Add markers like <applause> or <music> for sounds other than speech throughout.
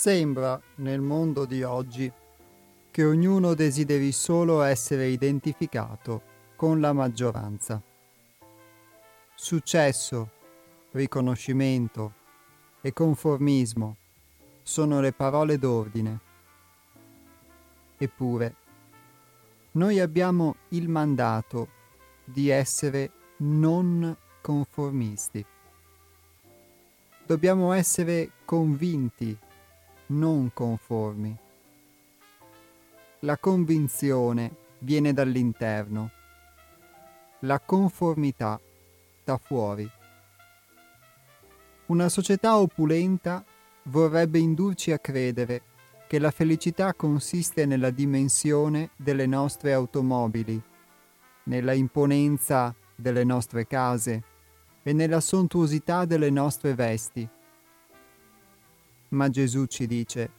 Sembra, nel mondo di oggi, che ognuno desideri solo essere identificato con la maggioranza. Successo, riconoscimento e conformismo sono le parole d'ordine. Eppure, noi abbiamo il mandato di essere non conformisti. Dobbiamo essere convinti non conformi. La convinzione viene dall'interno, la conformità da fuori. Una società opulenta vorrebbe indurci a credere che la felicità consiste nella dimensione delle nostre automobili, nella imponenza delle nostre case e nella sontuosità delle nostre vesti ma Gesù ci dice,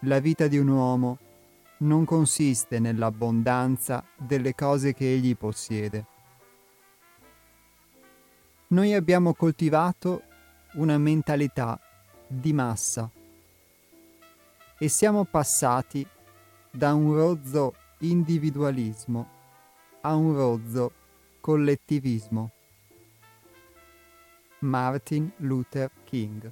la vita di un uomo non consiste nell'abbondanza delle cose che egli possiede. Noi abbiamo coltivato una mentalità di massa e siamo passati da un rozzo individualismo a un rozzo collettivismo. Martin Luther King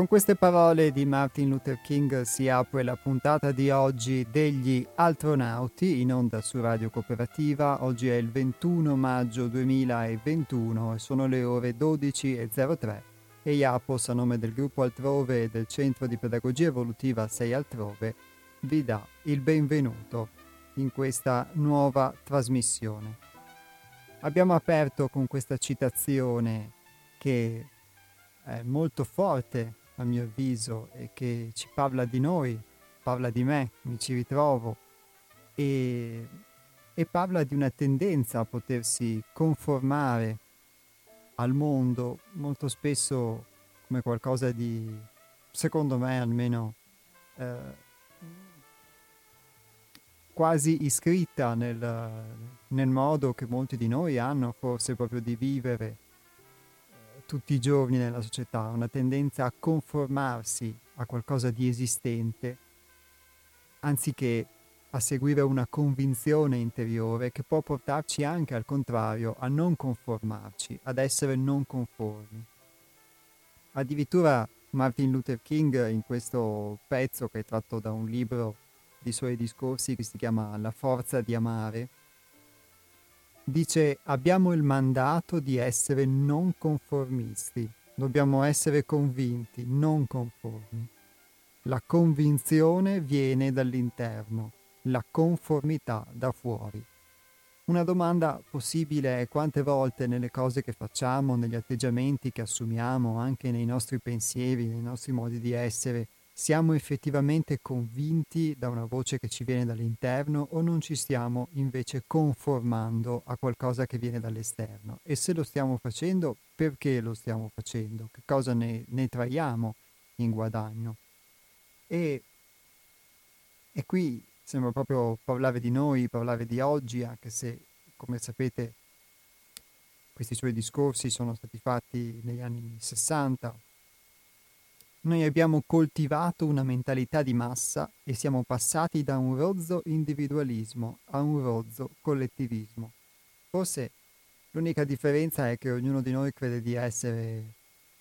Con queste parole di Martin Luther King si apre la puntata di oggi degli Altronauti in onda su Radio Cooperativa. Oggi è il 21 maggio 2021 e sono le ore 12.03 e Iapos a nome del gruppo Altrove e del Centro di Pedagogia Evolutiva 6 Altrove vi dà il benvenuto in questa nuova trasmissione. Abbiamo aperto con questa citazione che è molto forte a mio avviso, e che ci parla di noi, parla di me, mi ci ritrovo e, e parla di una tendenza a potersi conformare al mondo, molto spesso come qualcosa di, secondo me almeno, eh, quasi iscritta nel, nel modo che molti di noi hanno forse proprio di vivere tutti i giorni nella società, una tendenza a conformarsi a qualcosa di esistente, anziché a seguire una convinzione interiore che può portarci anche al contrario a non conformarci, ad essere non conformi. Addirittura Martin Luther King in questo pezzo che è tratto da un libro di suoi discorsi che si chiama La forza di amare, dice abbiamo il mandato di essere non conformisti, dobbiamo essere convinti, non conformi. La convinzione viene dall'interno, la conformità da fuori. Una domanda possibile è quante volte nelle cose che facciamo, negli atteggiamenti che assumiamo, anche nei nostri pensieri, nei nostri modi di essere, siamo effettivamente convinti da una voce che ci viene dall'interno o non ci stiamo invece conformando a qualcosa che viene dall'esterno? E se lo stiamo facendo, perché lo stiamo facendo? Che cosa ne, ne traiamo in guadagno? E, e qui sembra proprio parlare di noi, parlare di oggi, anche se, come sapete, questi suoi discorsi sono stati fatti negli anni 60, noi abbiamo coltivato una mentalità di massa e siamo passati da un rozzo individualismo a un rozzo collettivismo. Forse l'unica differenza è che ognuno di noi crede di essere,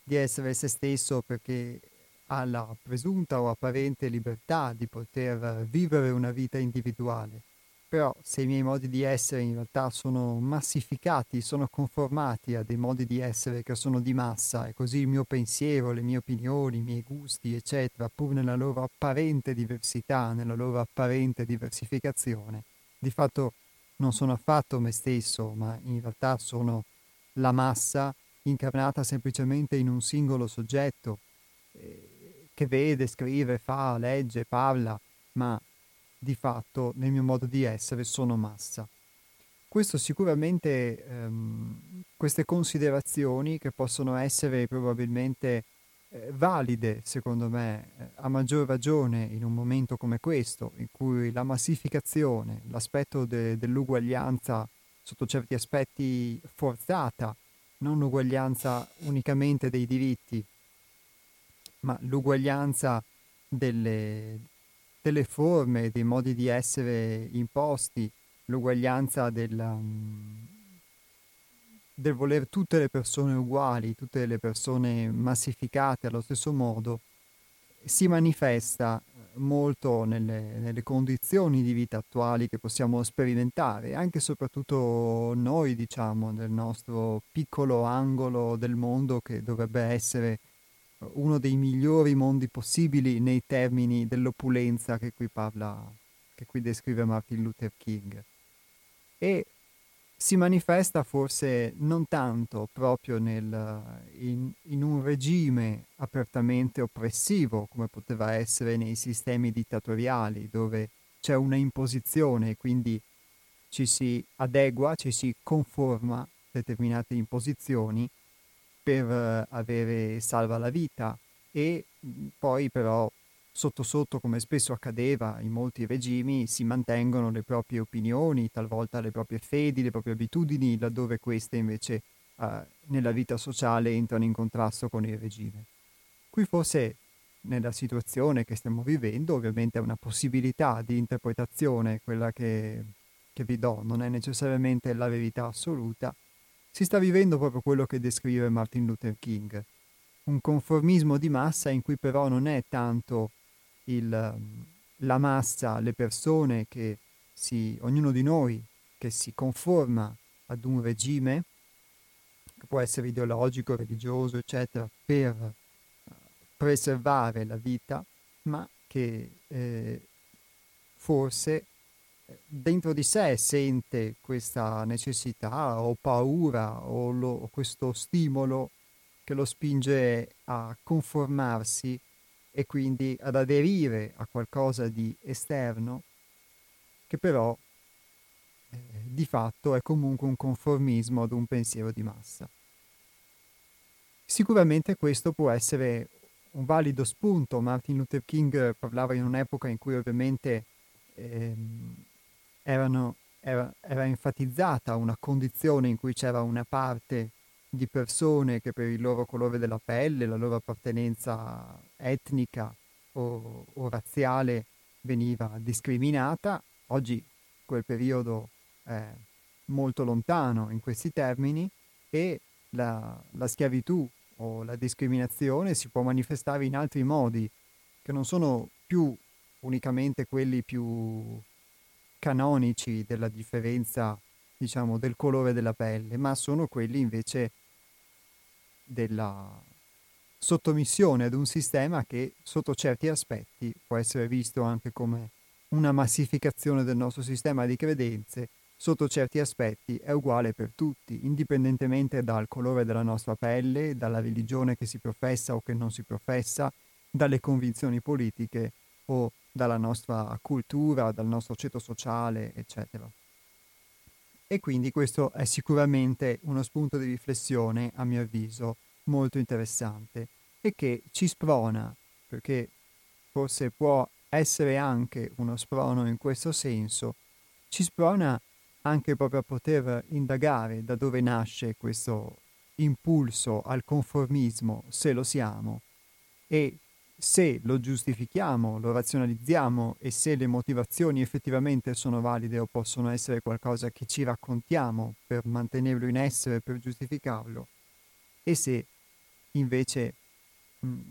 di essere se stesso perché ha la presunta o apparente libertà di poter vivere una vita individuale. Però se i miei modi di essere in realtà sono massificati, sono conformati a dei modi di essere che sono di massa e così il mio pensiero, le mie opinioni, i miei gusti, eccetera, pur nella loro apparente diversità, nella loro apparente diversificazione, di fatto non sono affatto me stesso, ma in realtà sono la massa incarnata semplicemente in un singolo soggetto, eh, che vede, scrive, fa, legge, parla, ma di fatto nel mio modo di essere sono massa. Questo sicuramente, ehm, queste considerazioni che possono essere probabilmente eh, valide, secondo me, eh, a maggior ragione in un momento come questo, in cui la massificazione, l'aspetto de- dell'uguaglianza sotto certi aspetti forzata, non l'uguaglianza unicamente dei diritti, ma l'uguaglianza delle, delle forme, dei modi di essere imposti, l'uguaglianza della, del voler tutte le persone uguali, tutte le persone massificate allo stesso modo, si manifesta molto nelle, nelle, condizioni di vita attuali che possiamo sperimentare, anche e soprattutto noi, diciamo, nel nostro piccolo angolo del mondo che dovrebbe essere uno dei migliori mondi possibili nei termini dell'opulenza che qui parla, che qui descrive Martin Luther King. E si manifesta forse non tanto proprio nel, in, in, un regime apertamente oppressivo come poteva essere nei sistemi dittatoriali dove c'è una imposizione e quindi ci si adegua, ci si conforma a determinate imposizioni per eh, avere salva la vita e poi però sotto sotto, come spesso accadeva in molti regimi, si mantengono le proprie opinioni, talvolta le proprie fedi, le proprie abitudini, laddove queste invece uh, nella vita sociale entrano in contrasto con il regime. Qui forse nella situazione che stiamo vivendo, ovviamente è una possibilità di interpretazione quella che, che vi do, non è necessariamente la verità assoluta, si sta vivendo proprio quello che descrive Martin Luther King, un conformismo di massa in cui però non è tanto il, la massa, le persone che si, ognuno di noi che si conforma ad un regime, che può essere ideologico, religioso, eccetera, per uh, preservare la vita, ma che eh, forse eh, dentro di sé sente questa necessità o paura o, lo, o questo stimolo che lo spinge a conformarsi e quindi ad aderire a qualcosa di esterno che però eh, di fatto è comunque un conformismo ad un pensiero di massa. Sicuramente questo può essere un valido spunto. Martin Luther King parlava in un'epoca in cui ovviamente ehm, erano, era, era enfatizzata una condizione in cui c'era una parte di persone che per il loro colore della pelle, la loro appartenenza etnica o, o razziale veniva discriminata. Oggi quel periodo è molto lontano in questi termini e la, la schiavitù o la discriminazione si può manifestare in altri modi che non sono più unicamente quelli più canonici della differenza, diciamo, del colore della pelle, ma sono quelli invece della sottomissione ad un sistema che sotto certi aspetti può essere visto anche come una massificazione del nostro sistema di credenze, sotto certi aspetti è uguale per tutti, indipendentemente dal colore della nostra pelle, dalla religione che si professa o che non si professa, dalle convinzioni politiche o dalla nostra cultura, dal nostro ceto sociale, eccetera. E quindi questo è sicuramente uno spunto di riflessione, a mio avviso, molto interessante e che ci sprona, perché forse può essere anche uno sprono in questo senso, ci sprona anche proprio a poter indagare da dove nasce questo impulso al conformismo, se lo siamo, e se lo giustifichiamo, lo razionalizziamo e se le motivazioni effettivamente sono valide o possono essere qualcosa che ci raccontiamo per mantenerlo in essere, per giustificarlo, e se invece mh, mm,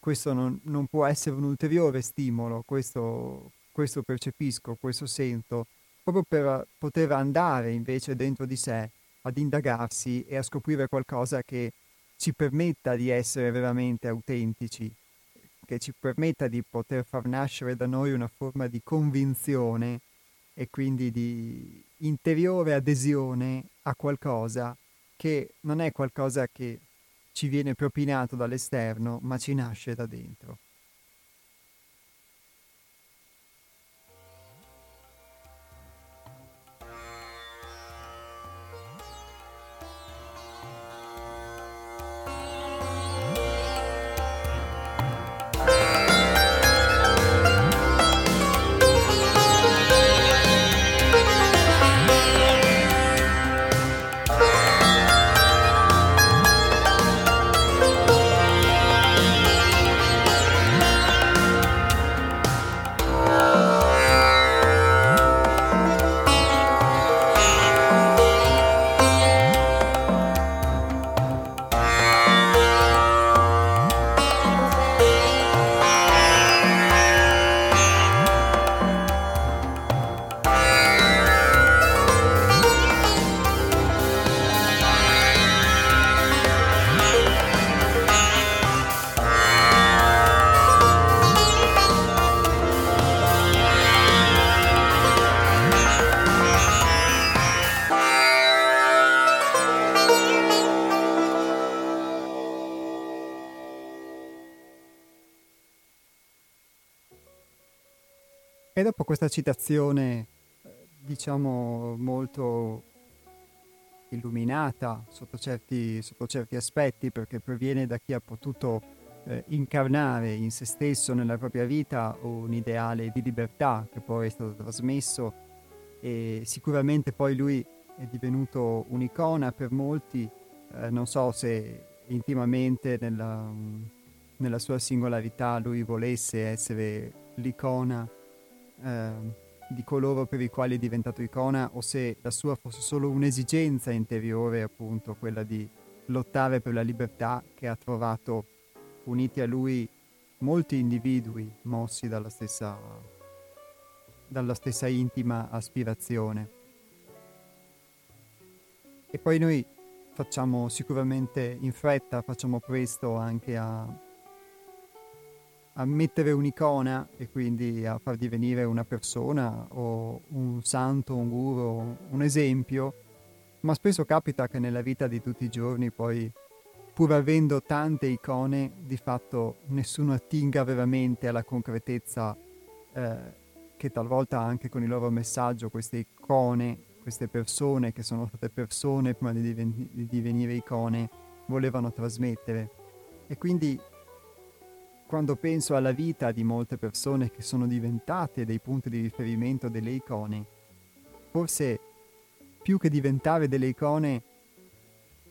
questo non, non, può essere un ulteriore stimolo, questo, questo percepisco, questo sento, proprio per poter andare invece dentro di sé ad indagarsi e a scoprire qualcosa che ci permetta di essere veramente autentici che ci permetta di poter far nascere da noi una forma di convinzione e quindi di interiore adesione a qualcosa che non è qualcosa che ci viene propinato dall'esterno, ma ci nasce da dentro. Questa citazione, diciamo, molto illuminata sotto certi, sotto certi aspetti, perché proviene da chi ha potuto eh, incarnare in se stesso, nella propria vita, un ideale di libertà che poi è stato trasmesso e sicuramente poi lui è divenuto un'icona per molti, eh, non so se intimamente nella, nella, sua singolarità lui volesse essere l'icona eh, di coloro per i quali è diventato icona o se la sua fosse solo un'esigenza interiore, appunto, quella di lottare per la libertà che ha trovato uniti a lui molti individui mossi dalla stessa, dalla stessa intima aspirazione. E poi noi facciamo sicuramente in fretta, facciamo presto anche a, a mettere un'icona e quindi a far divenire una persona o un santo, un guru, un esempio, ma spesso capita che nella vita di tutti i giorni poi pur avendo tante icone, di fatto nessuno attinga veramente alla concretezza eh, che talvolta anche con il loro messaggio queste icone, queste persone che sono state persone prima di, diven- di divenire icone, volevano trasmettere. E quindi quando penso alla vita di molte persone che sono diventate dei punti di riferimento delle icone, forse più che diventare delle icone,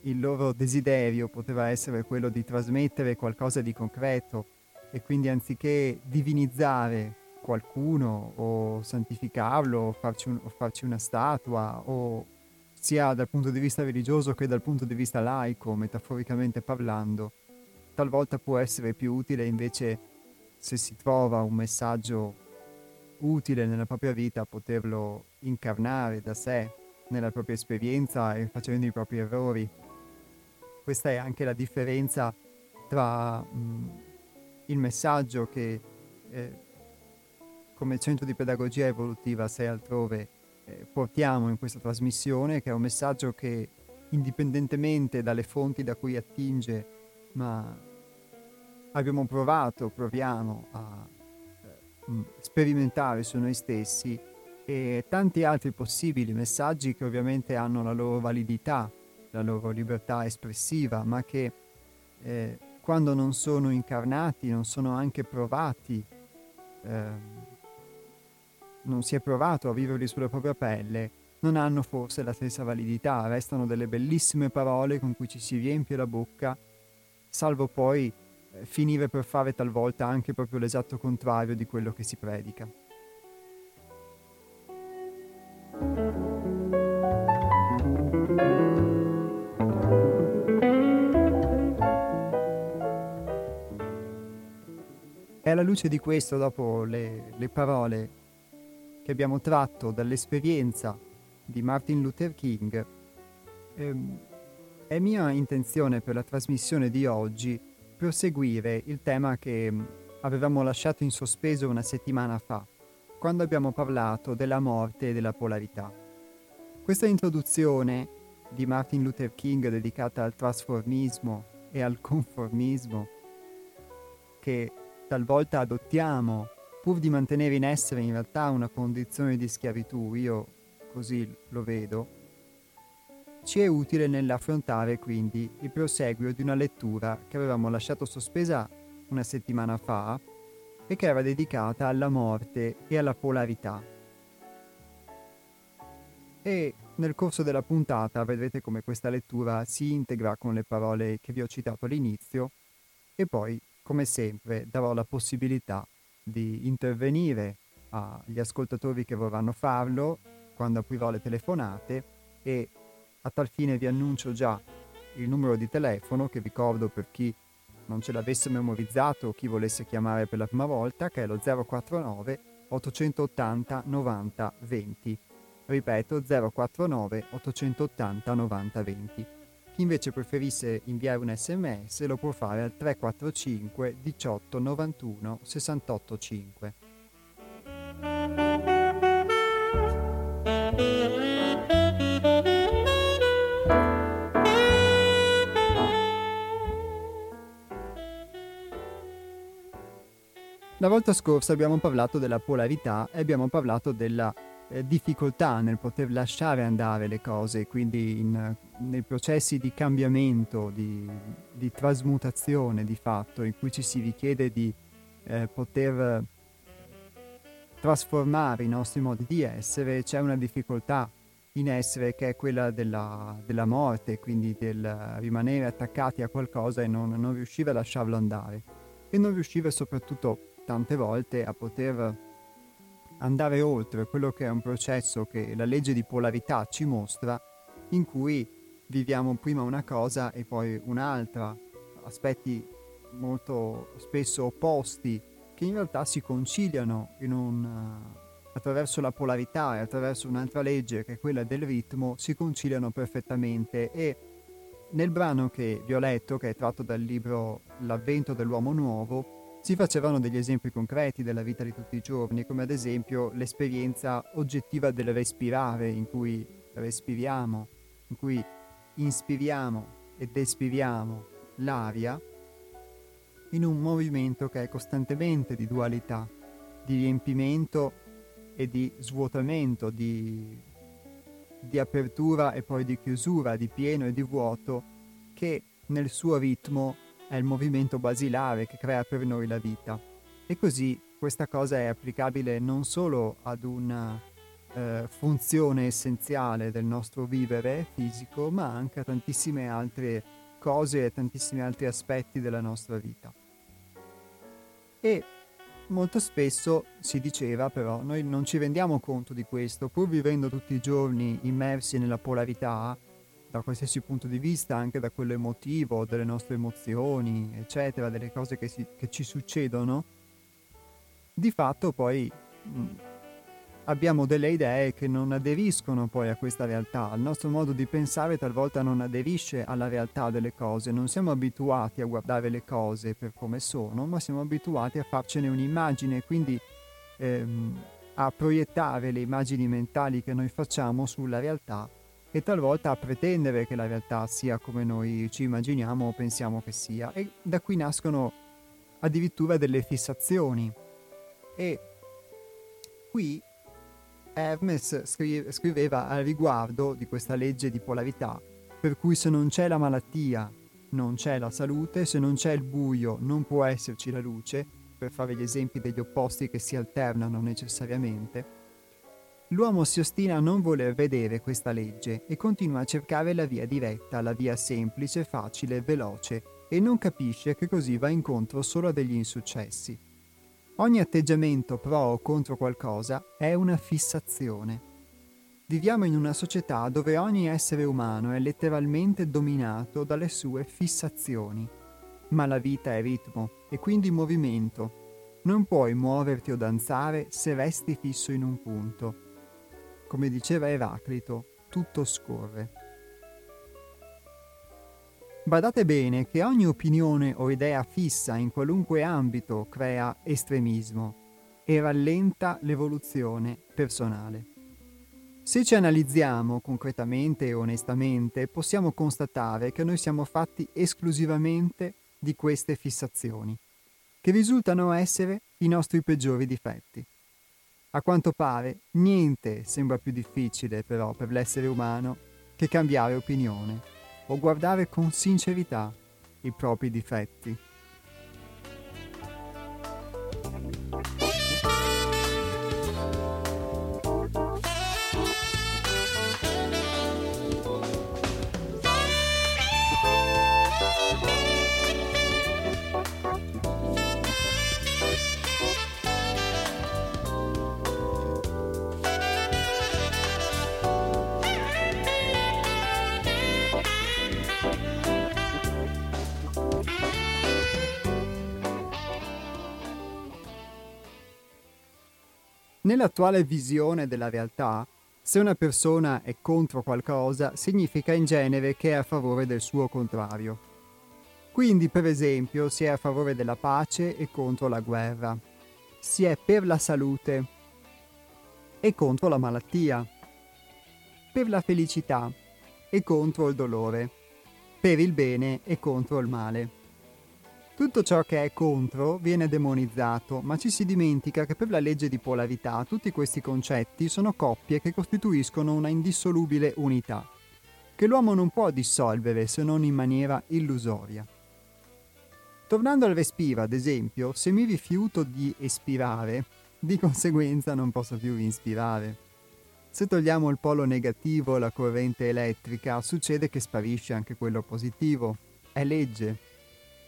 il loro desiderio poteva essere quello di trasmettere qualcosa di concreto e quindi anziché divinizzare qualcuno o santificarlo o farci, un, o farci una statua o sia dal punto di vista religioso che dal punto di vista laico, metaforicamente parlando, talvolta può essere più utile invece se si trova un messaggio utile nella propria vita poterlo incarnare da sé nella propria esperienza e facendo i propri errori. Questa è anche la differenza tra mh, il messaggio che eh, come centro di pedagogia evolutiva sei altrove eh, portiamo in questa trasmissione, che è un messaggio che indipendentemente dalle fonti da cui attinge, ma abbiamo provato, proviamo a eh, sperimentare su noi stessi e tanti altri possibili messaggi che ovviamente hanno la loro validità la loro libertà espressiva, ma che eh, quando non sono incarnati, non sono anche provati, eh, non si è provato a viverli sulla propria pelle, non hanno forse la stessa validità, restano delle bellissime parole con cui ci si riempie la bocca, salvo poi eh, finire per fare talvolta anche proprio l'esatto contrario di quello che si predica. E alla luce di questo, dopo le, le parole che abbiamo tratto dall'esperienza di Martin Luther King, ehm, è mia intenzione per la trasmissione di oggi proseguire il tema che mm, avevamo lasciato in sospeso una settimana fa, quando abbiamo parlato della morte e della polarità. Questa introduzione di Martin Luther King dedicata al trasformismo e al conformismo, che talvolta adottiamo pur di mantenere in essere in realtà una condizione di schiavitù, io così lo vedo, ci è utile nell'affrontare quindi il proseguio di una lettura che avevamo lasciato sospesa una settimana fa e che era dedicata alla morte e alla polarità. E nel corso della puntata vedrete come questa lettura si integra con le parole che vi ho citato all'inizio e poi come sempre darò la possibilità di intervenire agli ascoltatori che vorranno farlo quando aprirò le telefonate e a tal fine vi annuncio già il numero di telefono che ricordo per chi non ce l'avesse memorizzato o chi volesse chiamare per la prima volta che è lo 049 880 90 20. Ripeto 049 880 90 20. Chi invece preferisse inviare un sms lo può fare al 345 18 91 68 5. La volta scorsa abbiamo parlato della polarità e abbiamo parlato della eh, difficoltà nel poter lasciare andare le cose, quindi in, nei processi di cambiamento, di, di, trasmutazione di fatto, in cui ci si richiede di eh, poter trasformare i nostri modi di essere, c'è una difficoltà in essere che è quella della, della morte, quindi del rimanere attaccati a qualcosa e non, non riuscire a lasciarlo andare. E non riuscire soprattutto tante volte a poter andare oltre quello che è un processo che la legge di polarità ci mostra, in cui viviamo prima una cosa e poi un'altra, aspetti molto spesso opposti che in realtà si conciliano un, attraverso la polarità e attraverso un'altra legge che è quella del ritmo, si conciliano perfettamente. E nel brano che vi ho letto, che è tratto dal libro L'avvento dell'uomo nuovo, si facevano degli esempi concreti della vita di tutti i giorni, come ad esempio l'esperienza oggettiva del respirare, in cui respiriamo, in cui inspiriamo ed espiriamo l'aria, in un movimento che è costantemente di dualità, di riempimento e di svuotamento, di, di apertura e poi di chiusura, di pieno e di vuoto, che nel suo ritmo è il movimento basilare che crea per noi la vita. E così questa cosa è applicabile non solo ad una eh, funzione essenziale del nostro vivere fisico, ma anche a tantissime altre cose e tantissimi altri aspetti della nostra vita. E molto spesso si diceva però, noi non ci rendiamo conto di questo, pur vivendo tutti i giorni immersi nella polarità, da qualsiasi punto di vista, anche da quello emotivo, delle nostre emozioni, eccetera, delle cose che, si, che ci succedono, di fatto poi mh, abbiamo delle idee che non aderiscono poi a questa realtà. Il nostro modo di pensare talvolta non aderisce alla realtà delle cose, non siamo abituati a guardare le cose per come sono, ma siamo abituati a farcene un'immagine, quindi ehm, a proiettare le immagini mentali che noi facciamo sulla realtà e talvolta a pretendere che la realtà sia come noi ci immaginiamo o pensiamo che sia. E da qui nascono addirittura delle fissazioni. E qui Hermes scri- scriveva al riguardo di questa legge di polarità, per cui se non c'è la malattia non c'è la salute, se non c'è il buio non può esserci la luce, per fare gli esempi degli opposti che si alternano necessariamente, L'uomo si ostina a non voler vedere questa legge e continua a cercare la via diretta, la via semplice, facile, veloce e non capisce che così va incontro solo a degli insuccessi. Ogni atteggiamento pro o contro qualcosa è una fissazione. Viviamo in una società dove ogni essere umano è letteralmente dominato dalle sue fissazioni. Ma la vita è ritmo e quindi movimento. Non puoi muoverti o danzare se resti fisso in un punto come diceva Eraclito, tutto scorre. Badate bene che ogni opinione o idea fissa in qualunque ambito crea estremismo e rallenta l'evoluzione personale. Se ci analizziamo concretamente e onestamente, possiamo constatare che noi siamo fatti esclusivamente di queste fissazioni, che risultano essere i nostri peggiori difetti. A quanto pare, niente sembra più difficile però per l'essere umano che cambiare opinione o guardare con sincerità i propri difetti. Nell'attuale visione della realtà, se una persona è contro qualcosa, significa in genere che è a favore del suo contrario. Quindi, per esempio, si è a favore della pace e contro la guerra. Si è per la salute e contro la malattia. Per la felicità e contro il dolore. Per il bene e contro il male. Tutto ciò che è contro viene demonizzato, ma ci si dimentica che per la legge di polarità tutti questi concetti sono coppie che costituiscono una indissolubile unità, che l'uomo non può dissolvere se non in maniera illusoria. Tornando al respiro, ad esempio, se mi rifiuto di espirare, di conseguenza non posso più inspirare. Se togliamo il polo negativo, la corrente elettrica, succede che sparisce anche quello positivo. È legge.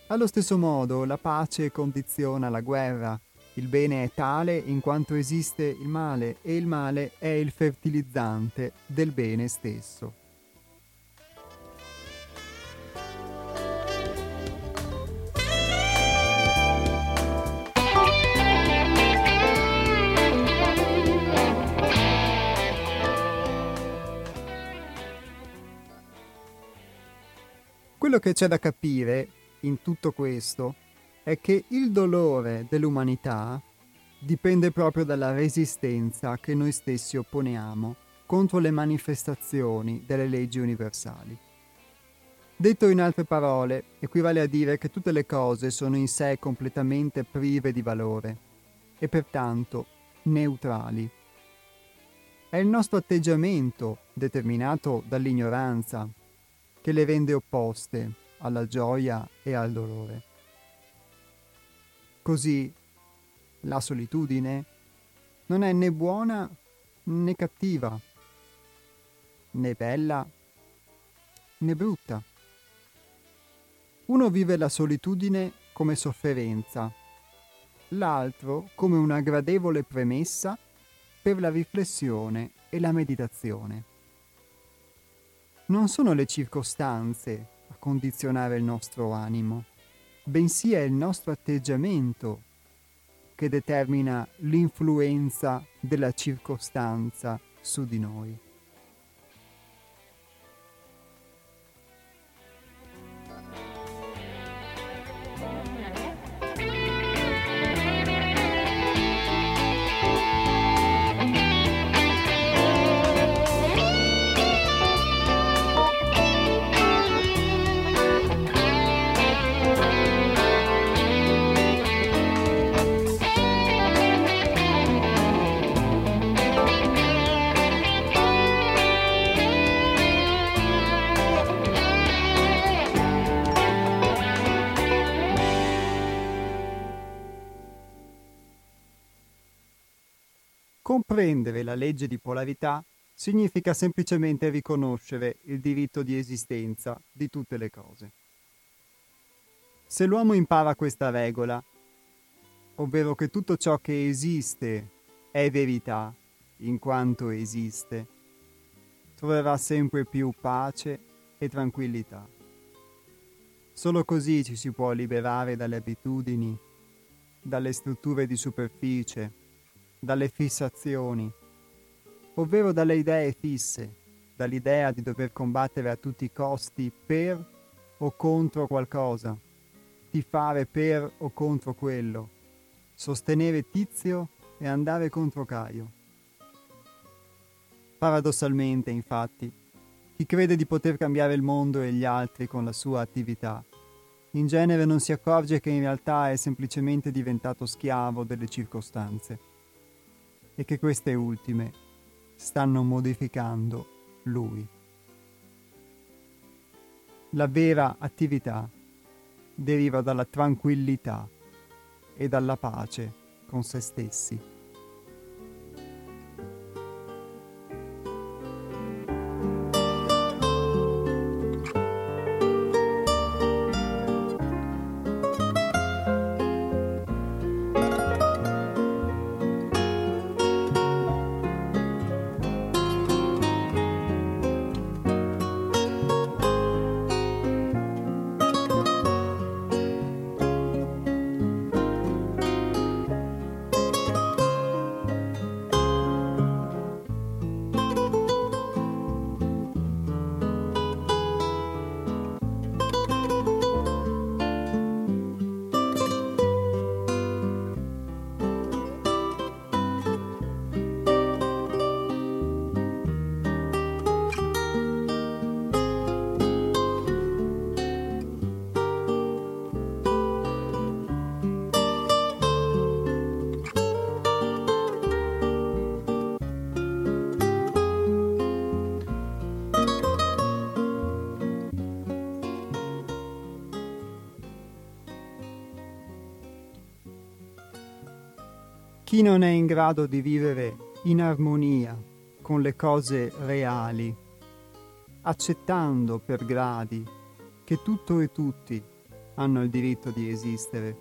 Allo stesso modo, la pace condiziona la guerra. Il bene è tale in quanto esiste il male e il male è il fertilizzante del bene stesso. Quello che c'è da capire in tutto questo è che il dolore dell'umanità dipende proprio dalla resistenza che noi stessi opponiamo contro le manifestazioni delle leggi universali. Detto in altre parole, equivale a dire che tutte le cose sono in sé completamente prive di valore e pertanto neutrali. È il nostro atteggiamento, determinato dall'ignoranza, che le rende opposte alla gioia e al dolore. Così la solitudine non è né buona né cattiva, né bella né brutta. Uno vive la solitudine come sofferenza, l'altro come una gradevole premessa per la riflessione e la meditazione. Non sono le circostanze a condizionare il nostro animo, bensì è il nostro atteggiamento che determina l'influenza della circostanza su di noi. Comprendere la legge di polarità significa semplicemente riconoscere il diritto di esistenza di tutte le cose. Se l'uomo impara questa regola, ovvero che tutto ciò che esiste è verità in quanto esiste, troverà sempre più pace e tranquillità. Solo così ci si può liberare dalle abitudini, dalle strutture di superficie, dalle fissazioni, ovvero dalle idee fisse, dall'idea di dover combattere a tutti i costi per o contro qualcosa, di fare per o contro quello, sostenere Tizio e andare contro Caio. Paradossalmente, infatti, chi crede di poter cambiare il mondo e gli altri con la sua attività, in genere non si accorge che in realtà è semplicemente diventato schiavo delle circostanze e che queste ultime stanno modificando lui. La vera attività deriva dalla tranquillità e dalla pace con se stessi. Chi non è in grado di vivere in armonia con le cose reali, accettando per gradi che tutto e tutti hanno il diritto di esistere,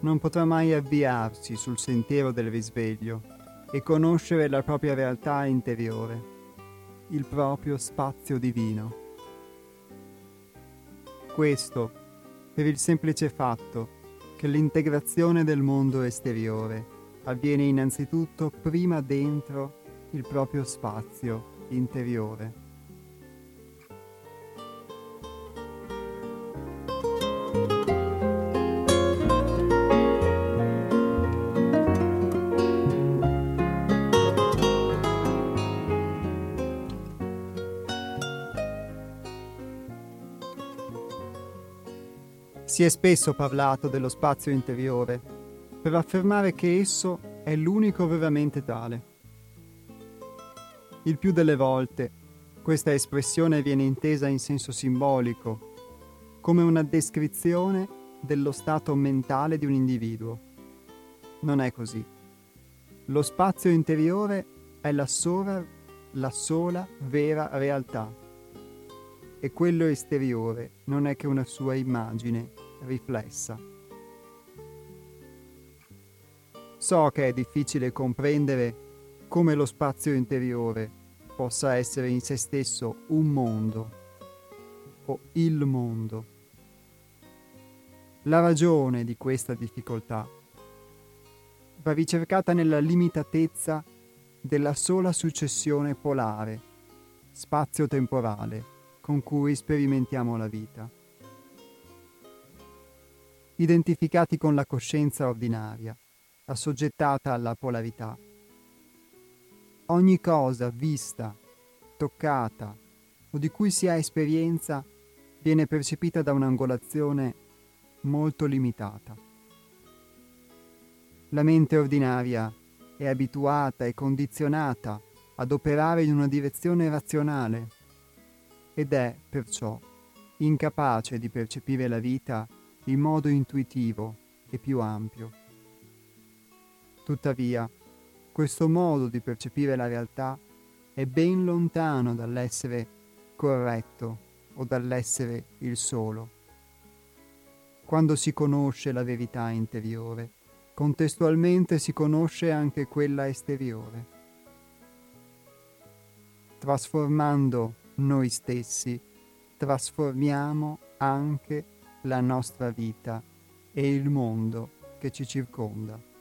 non potrà mai avviarsi sul sentiero del risveglio e conoscere la propria realtà interiore, il proprio spazio divino. Questo per il semplice fatto che l'integrazione del mondo esteriore avviene innanzitutto prima dentro il proprio spazio interiore. Si è spesso parlato dello spazio interiore per affermare che esso è l'unico veramente tale. Il più delle volte questa espressione viene intesa in senso simbolico, come una descrizione dello stato mentale di un individuo. Non è così. Lo spazio interiore è la sola, la sola vera realtà e quello esteriore non è che una sua immagine riflessa. So che è difficile comprendere come lo spazio interiore possa essere in se stesso un mondo o il mondo. La ragione di questa difficoltà va ricercata nella limitatezza della sola successione polare, spazio-temporale, con cui sperimentiamo la vita. Identificati con la coscienza ordinaria, assoggettata alla polarità. Ogni cosa vista, toccata o di cui si ha esperienza viene percepita da un'angolazione molto limitata. La mente ordinaria è abituata e condizionata ad operare in una direzione razionale ed è, perciò, incapace di percepire la vita in modo intuitivo e più ampio. Tuttavia, questo modo di percepire la realtà è ben lontano dall'essere corretto o dall'essere il solo. Quando si conosce la verità interiore, contestualmente si conosce anche quella esteriore. Trasformando noi stessi trasformiamo anche la nostra vita e il mondo che ci circonda.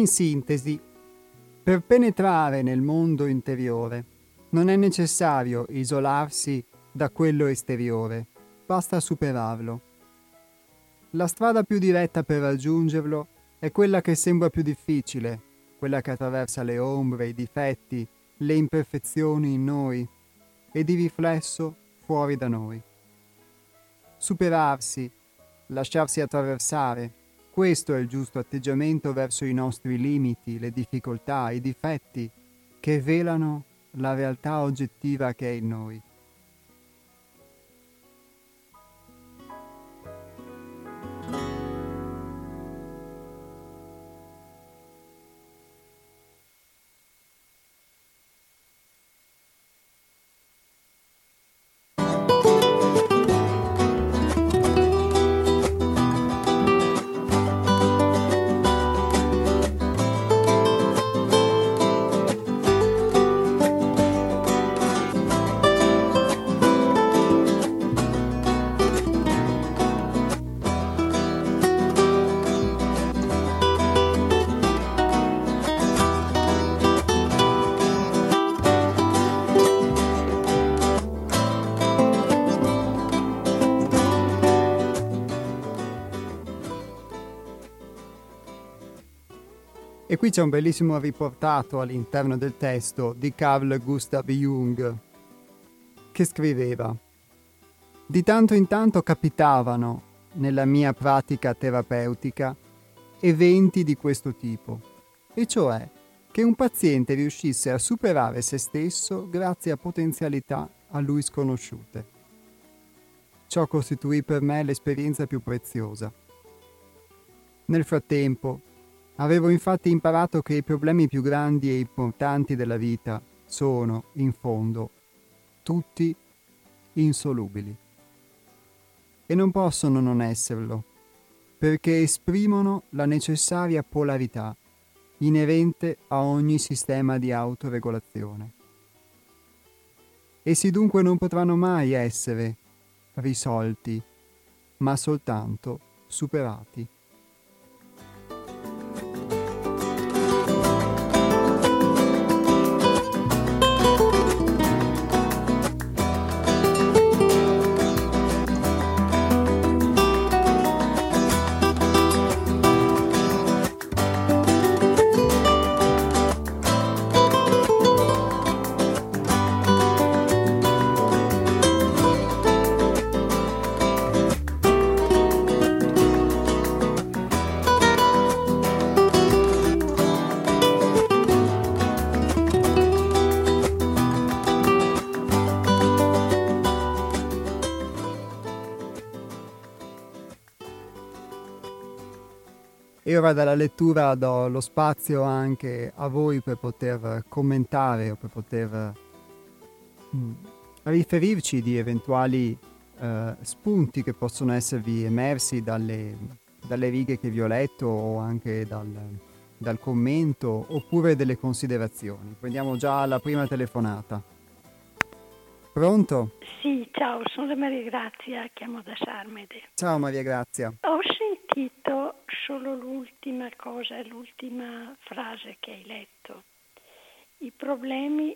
In sintesi, per penetrare nel mondo interiore non è necessario isolarsi da quello esteriore, basta superarlo. La strada più diretta per raggiungerlo è quella che sembra più difficile, quella che attraversa le ombre, i difetti, le imperfezioni in noi e di riflesso fuori da noi. Superarsi lasciarsi attraversare. Questo è il giusto atteggiamento verso i nostri limiti, le difficoltà, i difetti che velano la realtà oggettiva che è in noi. Qui c'è un bellissimo riportato all'interno del testo di Carl Gustav Jung che scriveva Di tanto in tanto capitavano nella mia pratica terapeutica eventi di questo tipo, e cioè che un paziente riuscisse a superare se stesso grazie a potenzialità a lui sconosciute. Ciò costituì per me l'esperienza più preziosa. Nel frattempo, Avevo infatti imparato che i problemi più grandi e importanti della vita sono, in fondo, tutti insolubili. E non possono non esserlo, perché esprimono la necessaria polarità inerente a ogni sistema di autoregolazione. Essi dunque non potranno mai essere risolti, ma soltanto superati. E ora dalla lettura do lo spazio anche a voi per poter commentare o per poter mh, mm, riferirci di eventuali uh, spunti che possono esservi emersi dalle, dalle, righe che vi ho letto o anche dal, dal commento oppure delle considerazioni. Prendiamo già la prima telefonata. Pronto? Sì, ciao, sono Maria Grazia, chiamo da Sarmede. Ciao Maria Grazia. Ho sentito solo l'ultima cosa, l'ultima frase che hai letto. I problemi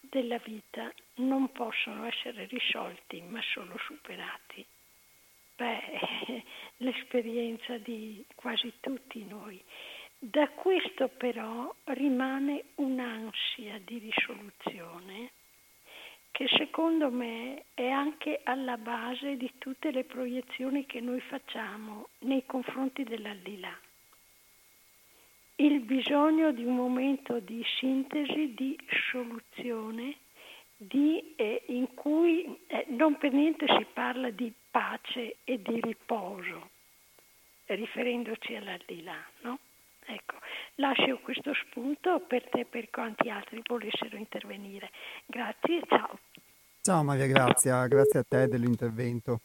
della vita non possono essere risolti, ma solo superati. Beh, <laughs> l'esperienza di quasi tutti noi. Da questo però rimane un'ansia di risoluzione che secondo me è anche alla base di tutte le proiezioni che noi facciamo nei confronti dell'aldilà. Il bisogno di un momento di sintesi, di soluzione, di, eh, in cui eh, non per niente si parla di pace e di riposo, riferendoci all'aldilà, no? Ecco, lascio questo spunto per te e per quanti altri volessero intervenire. Grazie, ciao. Ciao Maria Grazia, grazie a te dell'intervento.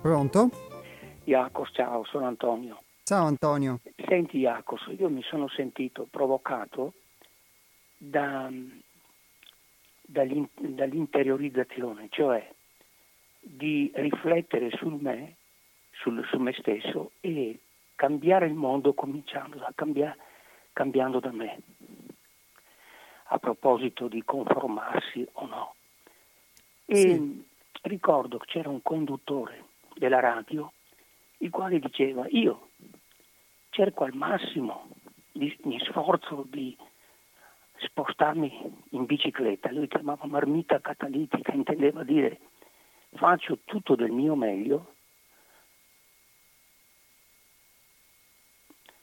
Pronto? Iacos, ciao, sono Antonio. Ciao Antonio. Senti Iacos, io mi sono sentito provocato da, dall'interiorizzazione, cioè di riflettere sul me, sul, su me stesso e cambiare il mondo cominciando da cambiare, cambiando da me. A proposito di conformarsi o no. E sì. ricordo che c'era un conduttore della radio il quale diceva io cerco al massimo, mi sforzo di spostarmi in bicicletta, lui chiamava marmita catalitica, intendeva dire faccio tutto del mio meglio,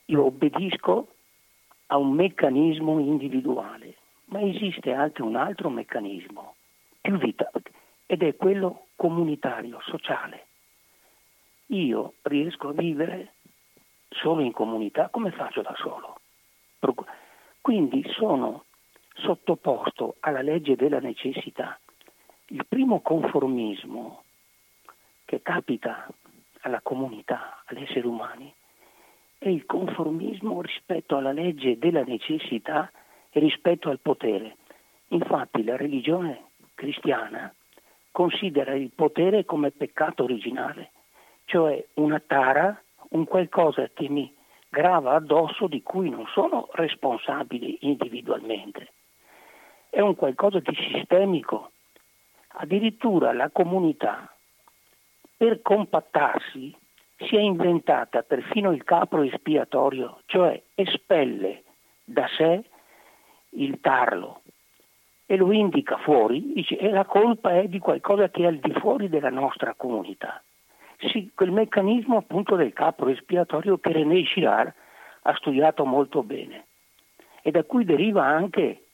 io obbedisco a un meccanismo individuale, ma esiste anche un altro meccanismo più vitale ed è quello comunitario, sociale. Io riesco a vivere solo in comunità come faccio da solo. Quindi sono sottoposto alla legge della necessità. Il primo conformismo che capita alla comunità, agli esseri umani, è il conformismo rispetto alla legge della necessità e rispetto al potere. Infatti la religione cristiana considera il potere come peccato originale, cioè una tara, un qualcosa che mi grava addosso di cui non sono responsabile individualmente. È un qualcosa di sistemico. Addirittura la comunità, per compattarsi, si è inventata perfino il capro espiatorio, cioè espelle da sé il tarlo e lo indica fuori, dice e la colpa è di qualcosa che è al di fuori della nostra comunità. Sì, quel meccanismo appunto del capro espiatorio che René Girard ha studiato molto bene e da cui deriva anche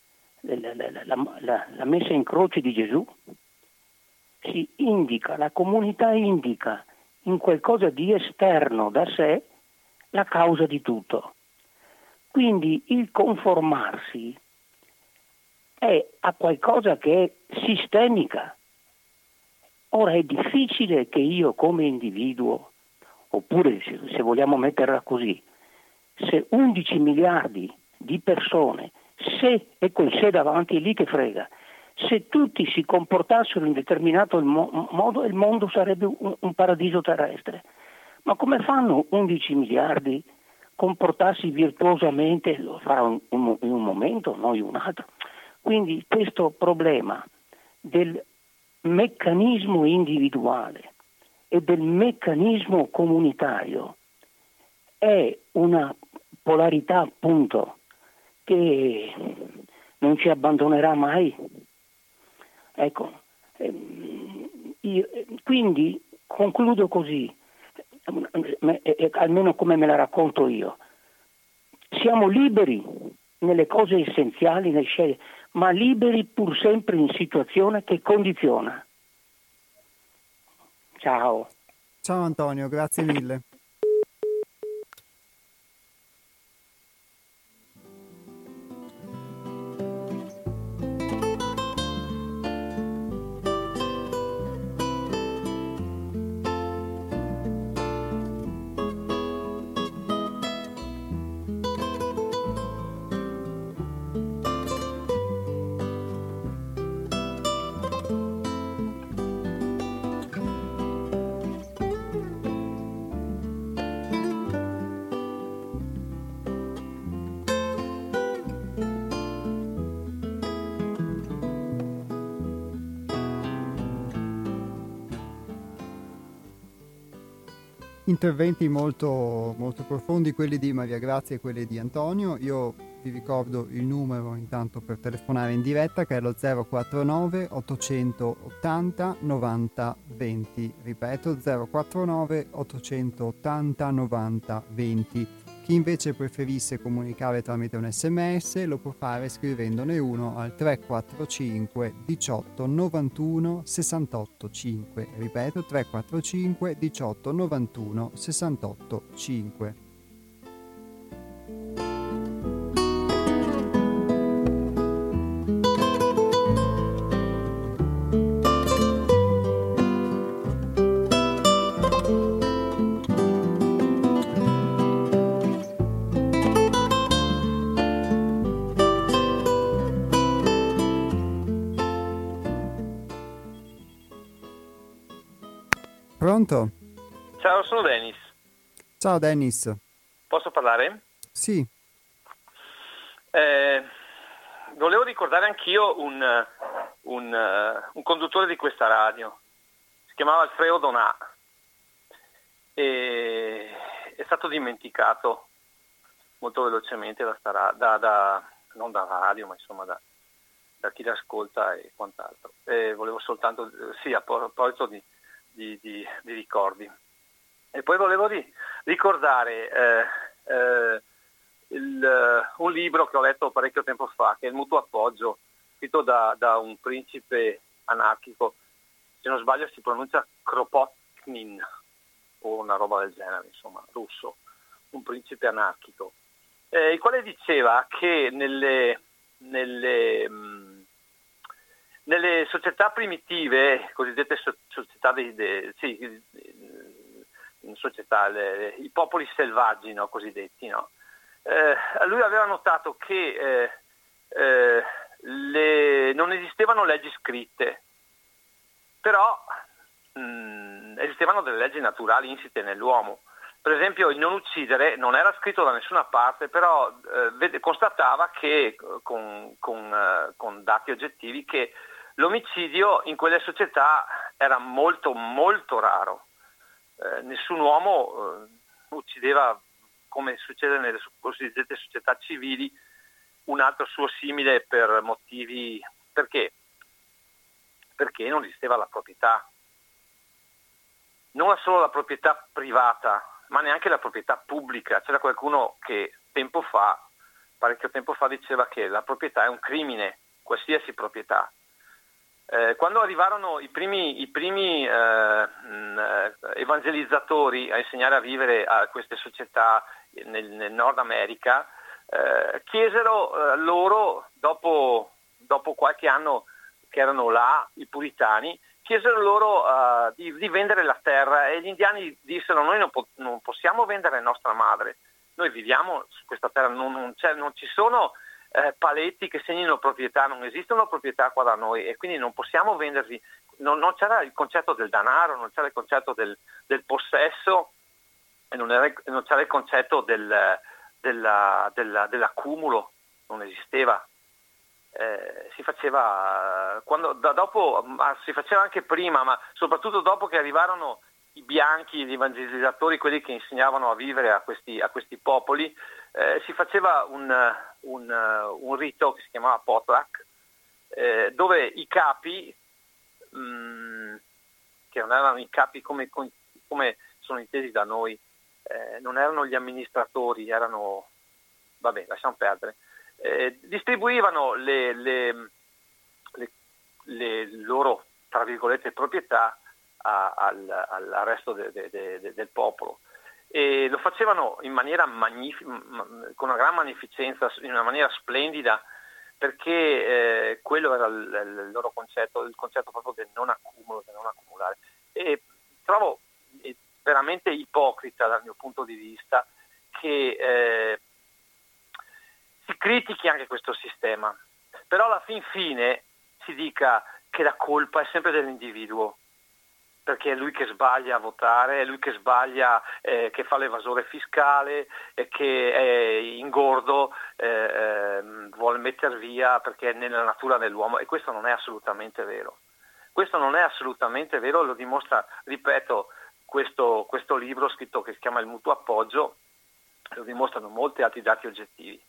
la, la, la, la messa in croce di Gesù. Si indica, la comunità indica in qualcosa di esterno da sé la causa di tutto. Quindi il conformarsi è a qualcosa che è sistemica. Ora è difficile che io come individuo, oppure se vogliamo metterla così, se 11 miliardi di persone, se e quel se davanti è lì che frega, se tutti si comportassero in determinato modo il mondo sarebbe un, paradiso terrestre. Ma come fanno 11 miliardi comportarsi virtuosamente? Lo farà in un, momento, non in un altro. Quindi questo problema del meccanismo individuale e del meccanismo comunitario è una polarità appunto che non ci abbandonerà mai Ecco, ehm, io, quindi concludo così, almeno come me la racconto io. Siamo liberi nelle cose essenziali, nel scegliere, ma liberi pur sempre in situazione che condiziona. Ciao. Ciao Antonio, grazie mille. Interventi molto, molto profondi, quelli di Maria Grazia e quelli di Antonio. Io vi ricordo il numero intanto per telefonare in diretta che è lo 049 880 90 20. Ripeto 049 880 90 20. Chi invece preferisse comunicare tramite un sms lo può fare scrivendone uno al 345 18 91 68 5. Ripeto 345 18 91 68 5. Pronto? Ciao, sono Dennis. Ciao Dennis. Posso parlare? Sì. Eh, volevo ricordare anch'io un, un, uh, un, conduttore di questa radio. Si chiamava Alfredo Donà. e è stato dimenticato molto velocemente da, sta, da, da non da radio, ma insomma da, da chi l'ascolta e quant'altro. E volevo soltanto, sì, a proposito di, di, di, di ricordi. E poi volevo ricordare eh, eh, il, un libro che ho letto parecchio tempo fa, che è Il mutuo appoggio, scritto da, da un principe anarchico, se non sbaglio si pronuncia Kropotkin o una roba del genere, insomma, russo, un principe anarchico, eh, il quale diceva che nelle, nelle, mh, mm, nelle società primitive, cosiddette so- società, dei, de, sì, società le, i popoli selvaggi no, cosiddetti, no? Eh, lui aveva notato che eh, eh, le, non esistevano leggi scritte, però mh, mm, esistevano delle leggi naturali insite nell'uomo. Per esempio il non uccidere non era scritto da nessuna parte, però eh, vede, constatava che con, con, eh, con dati oggettivi che l'omicidio in quelle società era molto molto raro. Eh, nessun uomo eh, uccideva, come succede nelle cosiddette società civili, un altro suo simile per motivi... Perché? Perché non esisteva la proprietà. Non solo la proprietà privata, ma neanche la proprietà pubblica. C'era qualcuno che tempo fa, parecchio tempo fa, diceva che la proprietà è un crimine, qualsiasi proprietà. Eh, quando arrivarono i primi, i primi eh, mh, eh, evangelizzatori a insegnare a vivere a queste società nel, nel Nord America, eh, chiesero eh, loro, dopo, dopo, qualche anno che erano là, i puritani, chiesero loro uh, di, di, vendere la terra e gli indiani dissero noi non, po- non, possiamo vendere nostra madre, noi viviamo su questa terra, non, non, non ci sono eh, paletti che segnino proprietà, non esistono proprietà qua da noi e quindi non possiamo vendervi, non, non c'era il concetto del denaro, non c'era il concetto del, del possesso e non, era, non, c'era il concetto del, della, della, dell'accumulo, non esisteva. Eh, si faceva quando, da, dopo, si faceva anche prima, ma soprattutto dopo che arrivarono i bianchi, gli evangelizzatori, quelli che insegnavano a vivere a questi, a questi popoli, eh, si faceva un, un, un, rito che si chiamava potluck, eh, dove i capi, mh, mm, che non erano i capi come, come sono intesi da noi, eh, non erano gli amministratori, erano, vabbè, lasciamo perdere, eh, distribuivano le, le, le, le, loro, tra virgolette, proprietà a, al, al, resto de, de, de, del popolo e lo facevano in maniera magnifica, con una gran magnificenza, in una maniera splendida, perché eh, quello era il, il, loro concetto, il concetto proprio del non accumulo, del non accumulare. E trovo eh, veramente ipocrita dal mio punto di vista che eh, si critichi anche questo sistema, però alla fin fine si dica che la colpa è sempre dell'individuo perché è lui che sbaglia a votare, è lui che sbaglia, eh, che fa l'evasore fiscale, e che è ingordo, eh, ehm, vuole mettere via perché è nella natura dell'uomo e questo non è assolutamente vero. Questo non è assolutamente vero, lo dimostra, ripeto, questo, questo libro scritto che si chiama Il mutuo appoggio, lo dimostrano molti altri dati oggettivi.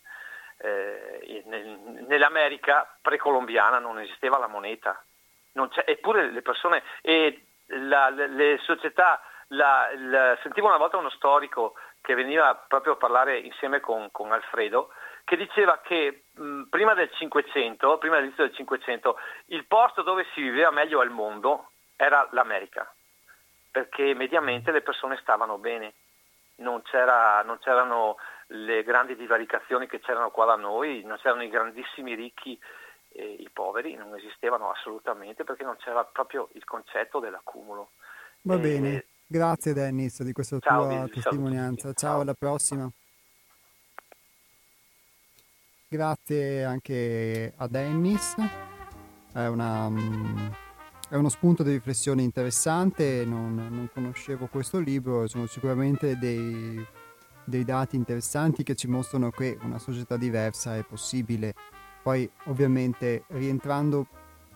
Eh, nel, nell'America precolombiana non esisteva la moneta, eppure le persone, e la, le, società, la, la, sentivo una volta uno storico che veniva proprio a parlare insieme con, con Alfredo, che diceva che mh, prima del 500, prima dell'inizio del 500, il posto dove si viveva meglio al mondo era l'America, perché mediamente le persone stavano bene, non, c'era, non c'erano le grandi divaricazioni che c'erano qua da noi, non c'erano i grandissimi ricchi e i poveri non esistevano assolutamente perché non c'era proprio il concetto dell'accumulo. Va bene, grazie Dennis di questa ciao, tua testimonianza. Ciao, ciao, alla prossima. Grazie anche a Dennis, è, una, mm, è uno spunto di riflessione interessante, non, non conoscevo questo libro, sono sicuramente dei, dei dati interessanti che ci mostrano che una società diversa è possibile poi ovviamente rientrando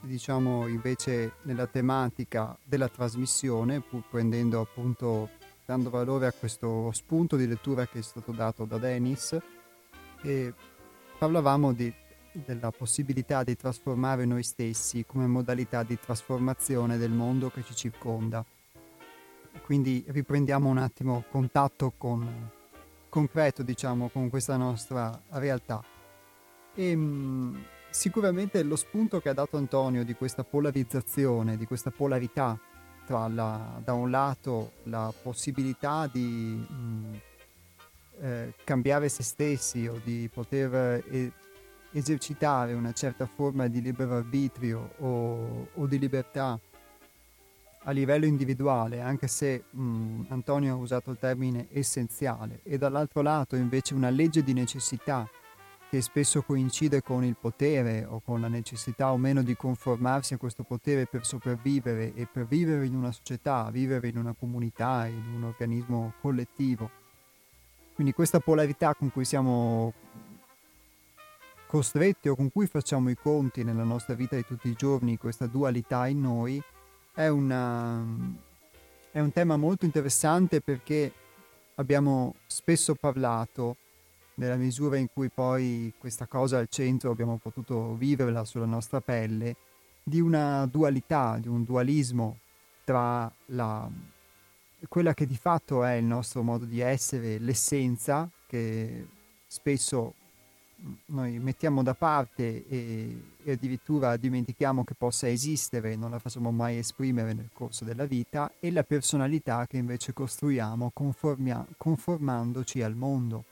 diciamo invece nella tematica della trasmissione, pur prendendo appunto dando valore a questo spunto di lettura che è stato dato da Dennis e parlavamo di, della possibilità di trasformare noi stessi come modalità di trasformazione del mondo che ci circonda. Quindi riprendiamo un attimo contatto con, concreto, diciamo, con questa nostra realtà. E, mh, sicuramente lo spunto che ha dato Antonio di questa polarizzazione, di questa polarità tra la, da un lato la possibilità di mh, eh, cambiare se stessi o di poter eh, esercitare una certa forma di libero arbitrio o, o di libertà a livello individuale, anche se mh, Antonio ha usato il termine essenziale, e dall'altro lato invece una legge di necessità che spesso coincide con il potere o con la necessità o meno di conformarsi a questo potere per sopravvivere e per vivere in una società, vivere in una comunità, in un organismo collettivo. Quindi questa polarità con cui siamo costretti o con cui facciamo i conti nella nostra vita di tutti i giorni, questa dualità in noi, è, una, è un tema molto interessante perché abbiamo spesso parlato, nella misura in cui poi questa cosa al centro abbiamo potuto viverla sulla nostra pelle, di una dualità, di un dualismo tra la, quella che di fatto è il nostro modo di essere, l'essenza, che spesso noi mettiamo da parte e, e, addirittura dimentichiamo che possa esistere, non la facciamo mai esprimere nel corso della vita, e la personalità che invece costruiamo conformandoci al mondo.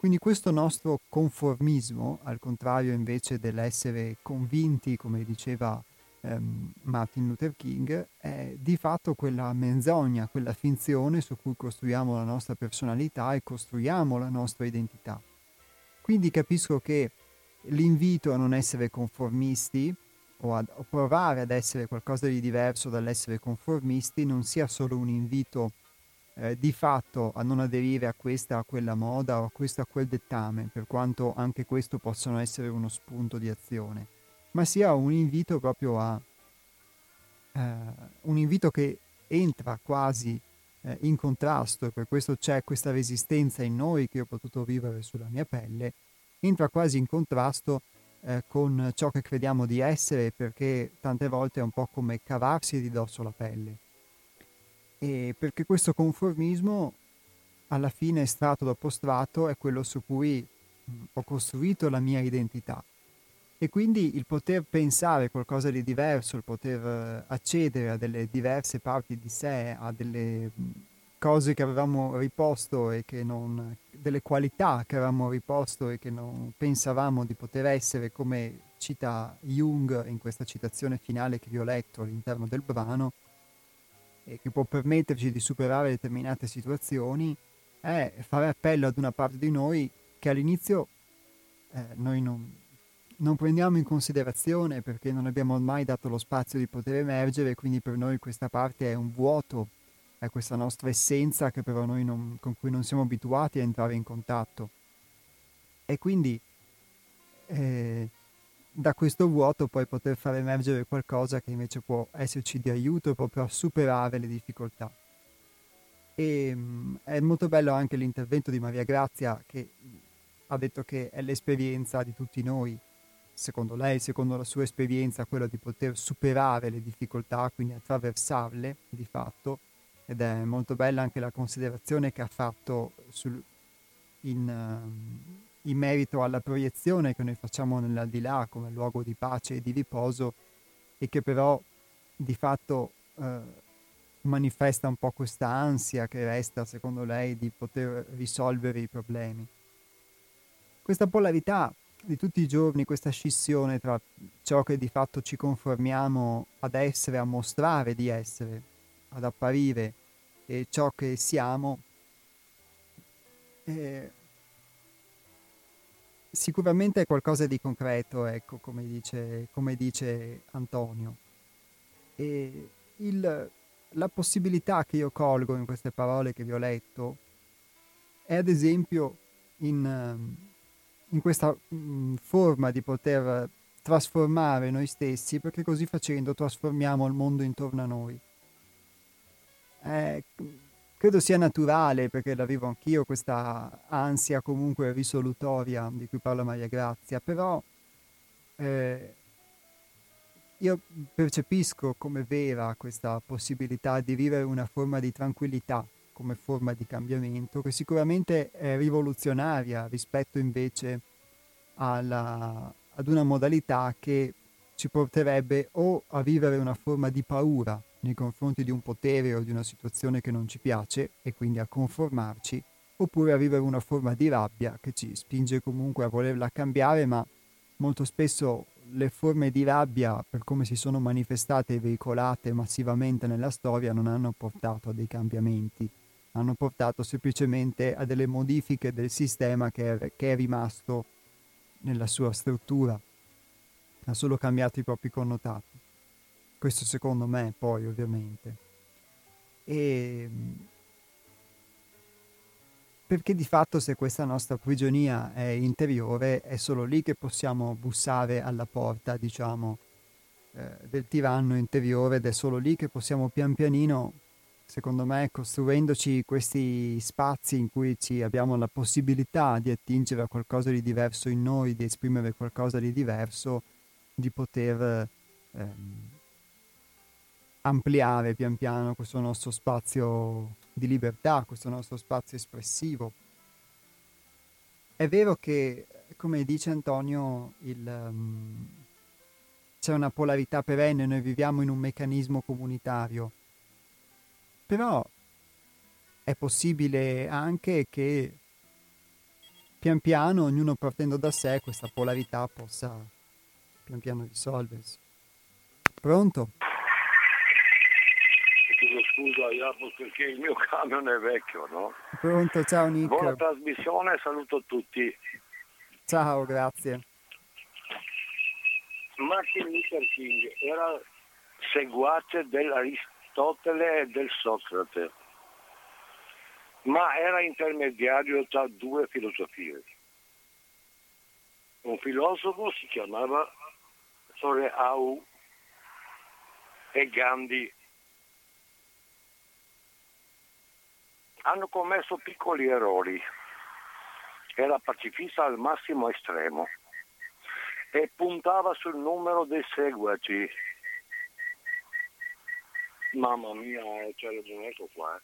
Quindi questo nostro conformismo, al contrario invece dell'essere convinti, come diceva ehm, Martin Luther King, è di fatto quella menzogna, quella finzione su cui costruiamo la nostra personalità e costruiamo la nostra identità. Quindi capisco che l'invito a non essere conformisti o a provare ad essere qualcosa di diverso dall'essere conformisti non sia solo un invito eh, di fatto a non aderire a questa a quella moda o a questo a quel dettame, per quanto anche questo possano essere uno spunto di azione, ma sia un invito proprio a eh, un invito che entra quasi eh, in contrasto e per questo c'è questa resistenza in noi che ho potuto vivere sulla mia pelle, entra quasi in contrasto eh, con ciò che crediamo di essere perché tante volte è un po' come cavarsi di dosso la pelle. E perché questo conformismo alla fine strato dopo strato è quello su cui ho costruito la mia identità. E quindi il poter pensare qualcosa di diverso, il poter eh, accedere a delle diverse parti di sé, a delle cose che avevamo riposto e che non, delle qualità che avevamo riposto e che non pensavamo di poter essere, come cita Jung in questa citazione finale che vi ho letto all'interno del brano, e che può permetterci di superare determinate situazioni, è fare appello ad una parte di noi che all'inizio eh, noi non, non prendiamo in considerazione perché non abbiamo mai dato lo spazio di poter emergere, quindi per noi questa parte è un vuoto, è questa nostra essenza che però noi non, con cui non siamo abituati a entrare in contatto. E quindi eh, da questo vuoto poi poter far emergere qualcosa che invece può esserci di aiuto proprio a superare le difficoltà. E mh, mm, è molto bello anche l'intervento di Maria Grazia che ha detto che è l'esperienza di tutti noi secondo lei, secondo la sua esperienza, quello di poter superare le difficoltà, quindi attraversarle di fatto, ed è molto bella anche la considerazione che ha fatto sul, in, uh, in, merito alla proiezione che noi facciamo nell'aldilà come luogo di pace e di riposo e che però di fatto uh, manifesta un po' questa ansia che resta, secondo lei, di poter risolvere i problemi. Questa polarità di tutti i giorni questa scissione tra ciò che di fatto ci conformiamo ad essere, a mostrare di essere, ad apparire e ciò che siamo, eh, sicuramente è qualcosa di concreto, ecco, come dice, come dice Antonio. E il, la possibilità che io colgo in queste parole che vi ho letto è ad esempio in in questa mh, mm, forma di poter trasformare noi stessi, perché così facendo trasformiamo il mondo intorno a noi. È, credo sia naturale, perché la vivo anch'io, questa ansia comunque risolutoria di cui parla Maria Grazia, però eh, io percepisco come vera questa possibilità di vivere una forma di tranquillità come forma di cambiamento, che sicuramente è rivoluzionaria rispetto invece alla, ad una modalità che ci porterebbe o a vivere una forma di paura nei confronti di un potere o di una situazione che non ci piace e quindi a conformarci, oppure a vivere una forma di rabbia che ci spinge comunque a volerla cambiare, ma molto spesso le forme di rabbia, per come si sono manifestate e veicolate massivamente nella storia, non hanno portato a dei cambiamenti, hanno portato semplicemente a delle modifiche del sistema che è, che è rimasto nella sua struttura, ha solo cambiato i propri connotati. Questo secondo me poi ovviamente. E perché di fatto se questa nostra prigionia è interiore è solo lì che possiamo bussare alla porta, diciamo, eh, del tiranno interiore ed è solo lì che possiamo pian pianino, secondo me, costruendoci questi spazi in cui abbiamo la possibilità di attingere a qualcosa di diverso in noi, di esprimere qualcosa di diverso, di poter ehm, ampliare pian piano questo nostro spazio di libertà, questo nostro spazio espressivo. È vero che, come dice Antonio, il, um, c'è una polarità perenne, noi viviamo in un meccanismo comunitario, però è possibile anche che pian piano, ognuno partendo da sé, questa polarità possa pian piano risolversi. Pronto? Scusa Jacopo perché il mio <laughs> camion è vecchio, no? Pronto, ciao Nick. Buona trasmissione, saluto tutti. Ciao, grazie. Martin Luther King era seguace dell'Aristotele e del Socrate, ma era intermediario tra due filosofie. Un filosofo si chiamava Soreau e Gandhi hanno commesso piccoli errori. Era pacifista al massimo estremo e puntava sul numero dei seguaci. Mamma mia, c'è ragione, ecco qua. Eh.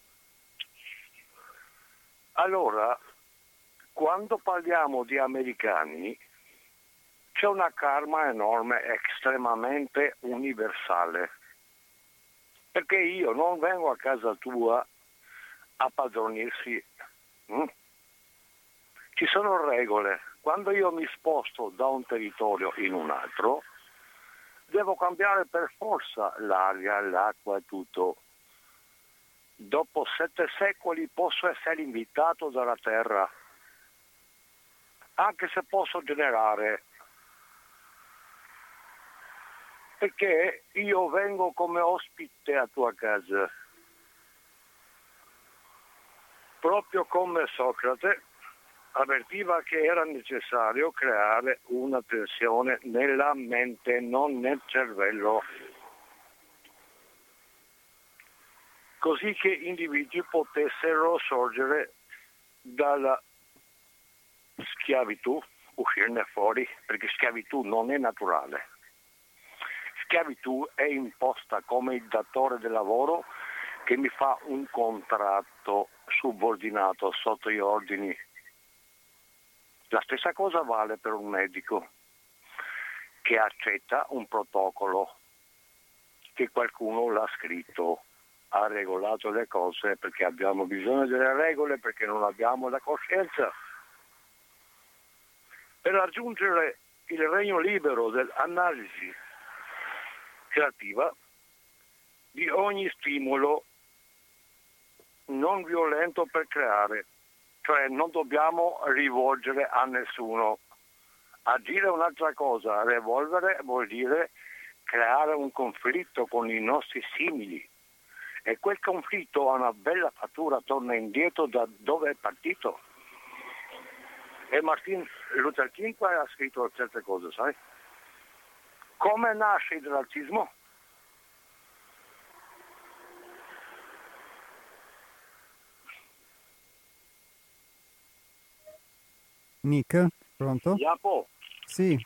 Allora, quando parliamo di americani, c'è una karma enorme, estremamente universale. Perché io non vengo a casa tua a padronirsi. Mm? Ci sono regole. Quando io mi sposto da un territorio in un altro, devo cambiare per forza l'aria, l'acqua e tutto. Dopo sette secoli posso essere invitato dalla terra, anche se posso generare, perché io vengo come ospite a tua casa proprio come Socrate avvertiva che era necessario creare una tensione nella mente, non nel cervello, così che individui potessero sorgere dalla schiavitù, uscirne fuori, perché schiavitù non è naturale. Schiavitù è imposta come il datore del lavoro che mi fa un contratto subordinato sotto gli ordini. La stessa cosa vale per un medico che accetta un protocollo che qualcuno l'ha scritto, ha regolato le cose perché abbiamo bisogno delle regole, perché non abbiamo la coscienza. Per raggiungere il regno libero dell'analisi creativa di ogni stimolo non violento per creare, cioè non dobbiamo rivolgere a nessuno. Agire è un'altra cosa, revolvere vuol dire creare un conflitto con i nostri simili e quel conflitto ha una bella fattura, torna indietro da dove è partito. E Martin Luther King ha scritto certe cose, sai? Come nasce il razzismo? Nick, pronto? Iapo, Sì,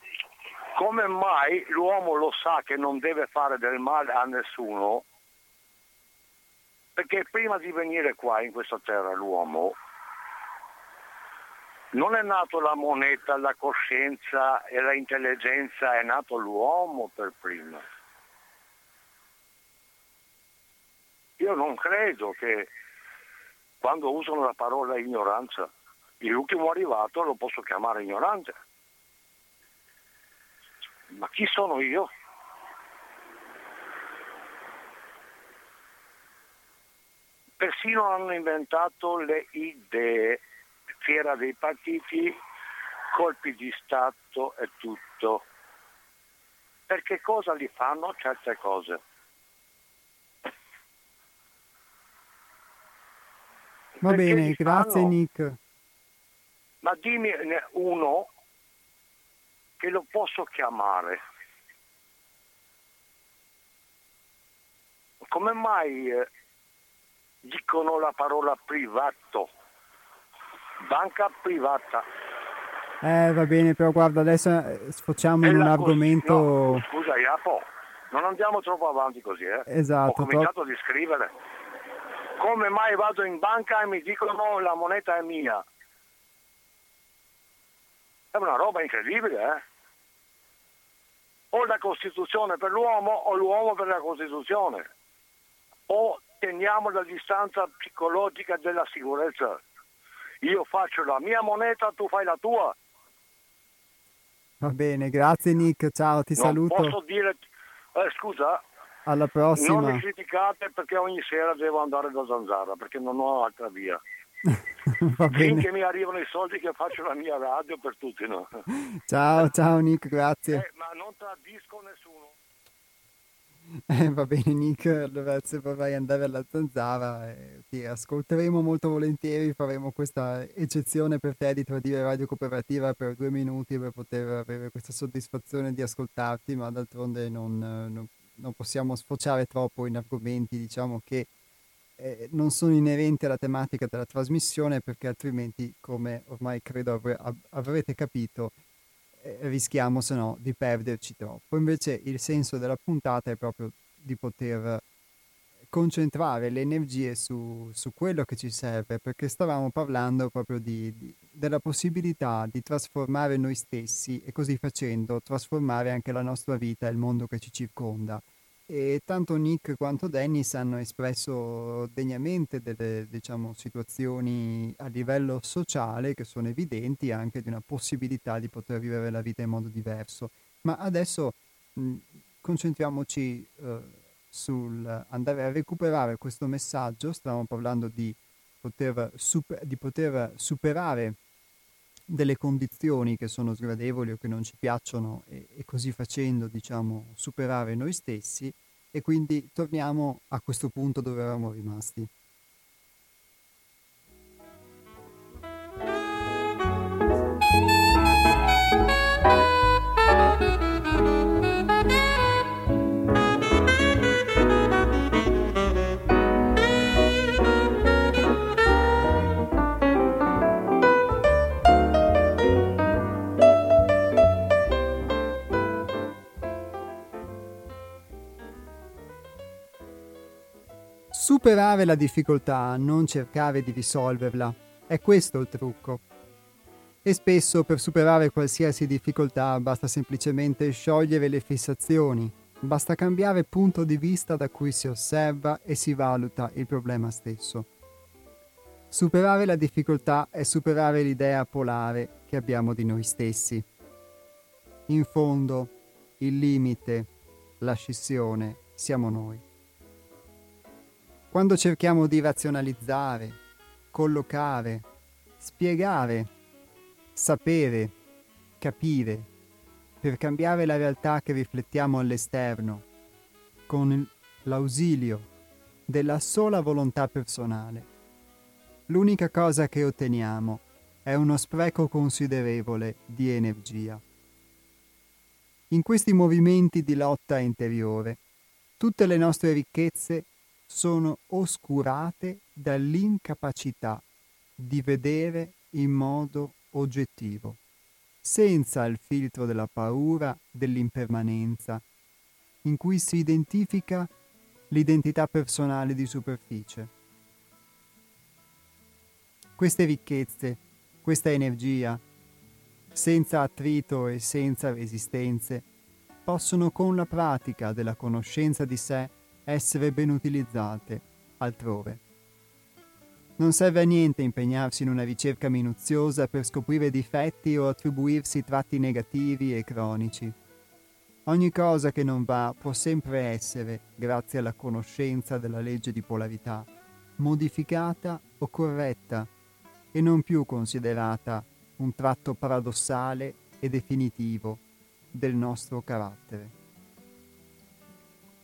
come mai l'uomo lo sa che non deve fare del male a nessuno? Perché prima di venire qua in questa terra l'uomo non è nato la moneta, la coscienza e l'intelligenza, è nato l'uomo per prima. Io non credo che quando usano la parola ignoranza, l'ultimo arrivato lo posso chiamare ignorante. Ma chi sono io? Persino hanno inventato le idee, fiera dei partiti, colpi di Stato e tutto. Perché cosa li fanno certe cose? va Perché bene, grazie fanno? Nick. Ma dimmi uno che lo posso chiamare. Come mai eh, dicono la parola privato? Banca privata. Eh, va bene, però guarda, adesso eh, sfociamo in un argomento... no, scusa, Iapo, non andiamo troppo avanti così, eh? Esatto, Ho cominciato di scrivere. Come mai vado in banca e mi dicono la moneta è mia? È una roba incredibile, eh? O la Costituzione per l'uomo o l'uomo per la Costituzione. O teniamo la distanza psicologica della sicurezza. Io faccio la mia moneta, tu fai la tua. Va bene, grazie Nick, ciao, ti Non saluto, posso dire... Eh, scusa, alla non prossima. mi criticate perché ogni sera devo andare da Zanzara, perché non ho altra via. <laughs> Finché mi arrivano i soldi che faccio la mia radio per tutti, no? <laughs> ciao, ciao Nick, grazie. Eh, ma non tradisco nessuno. Eh, va bene Nick, allora se vorrai andare alla zanzara eh, ti ascolteremo molto volentieri, faremo questa eccezione per te di tradire Radio Cooperativa per due minuti per poter avere questa soddisfazione di ascoltarti, ma d'altronde non, eh, non- non possiamo sfociare troppo in argomenti diciamo che eh, non sono inerenti alla tematica della trasmissione perché altrimenti, come ormai credo avre- av- avrete capito, eh, rischiamo se no di perderci troppo. Invece il senso della puntata è proprio di poter concentrare le energie su, su quello che ci serve, perché stavamo parlando proprio di- di- della possibilità di trasformare noi stessi e così facendo trasformare anche la nostra vita e il mondo che ci circonda. E tanto Nick quanto Dennis hanno espresso degnamente delle diciamo, situazioni a livello sociale che sono evidenti anche di una possibilità di poter vivere la vita in modo diverso. Ma adesso mh, concentriamoci eh, sul andare a recuperare questo messaggio. Stavamo parlando di poter, super- di poter superare delle condizioni che sono sgradevoli o che non ci piacciono e, e così facendo, diciamo, superare noi stessi e quindi torniamo a questo punto dove eravamo rimasti. Superare la difficoltà, non cercare di risolverla, è questo il trucco. E spesso per superare qualsiasi difficoltà basta semplicemente sciogliere le fissazioni, basta cambiare punto di vista da cui si osserva e si valuta il problema stesso. Superare la difficoltà è superare l'idea polare che abbiamo di noi stessi. In fondo, il limite, la scissione, siamo noi. Quando cerchiamo di razionalizzare, collocare, spiegare, sapere, capire, per cambiare la realtà che riflettiamo all'esterno, con il- l'ausilio della sola volontà personale, l'unica cosa che otteniamo è uno spreco considerevole di energia. In questi movimenti di lotta interiore, tutte le nostre ricchezze sono oscurate dall'incapacità di vedere in modo oggettivo, senza il filtro della paura, dell'impermanenza, in cui si identifica l'identità personale di superficie. Queste ricchezze, questa energia, senza attrito e senza resistenze, possono con la pratica della conoscenza di sé essere ben utilizzate altrove. Non serve a niente impegnarsi in una ricerca minuziosa per scoprire difetti o attribuirsi tratti negativi e cronici. Ogni cosa che non va può sempre essere, grazie alla conoscenza della legge di polarità, modificata o corretta e non più considerata un tratto paradossale e definitivo del nostro carattere.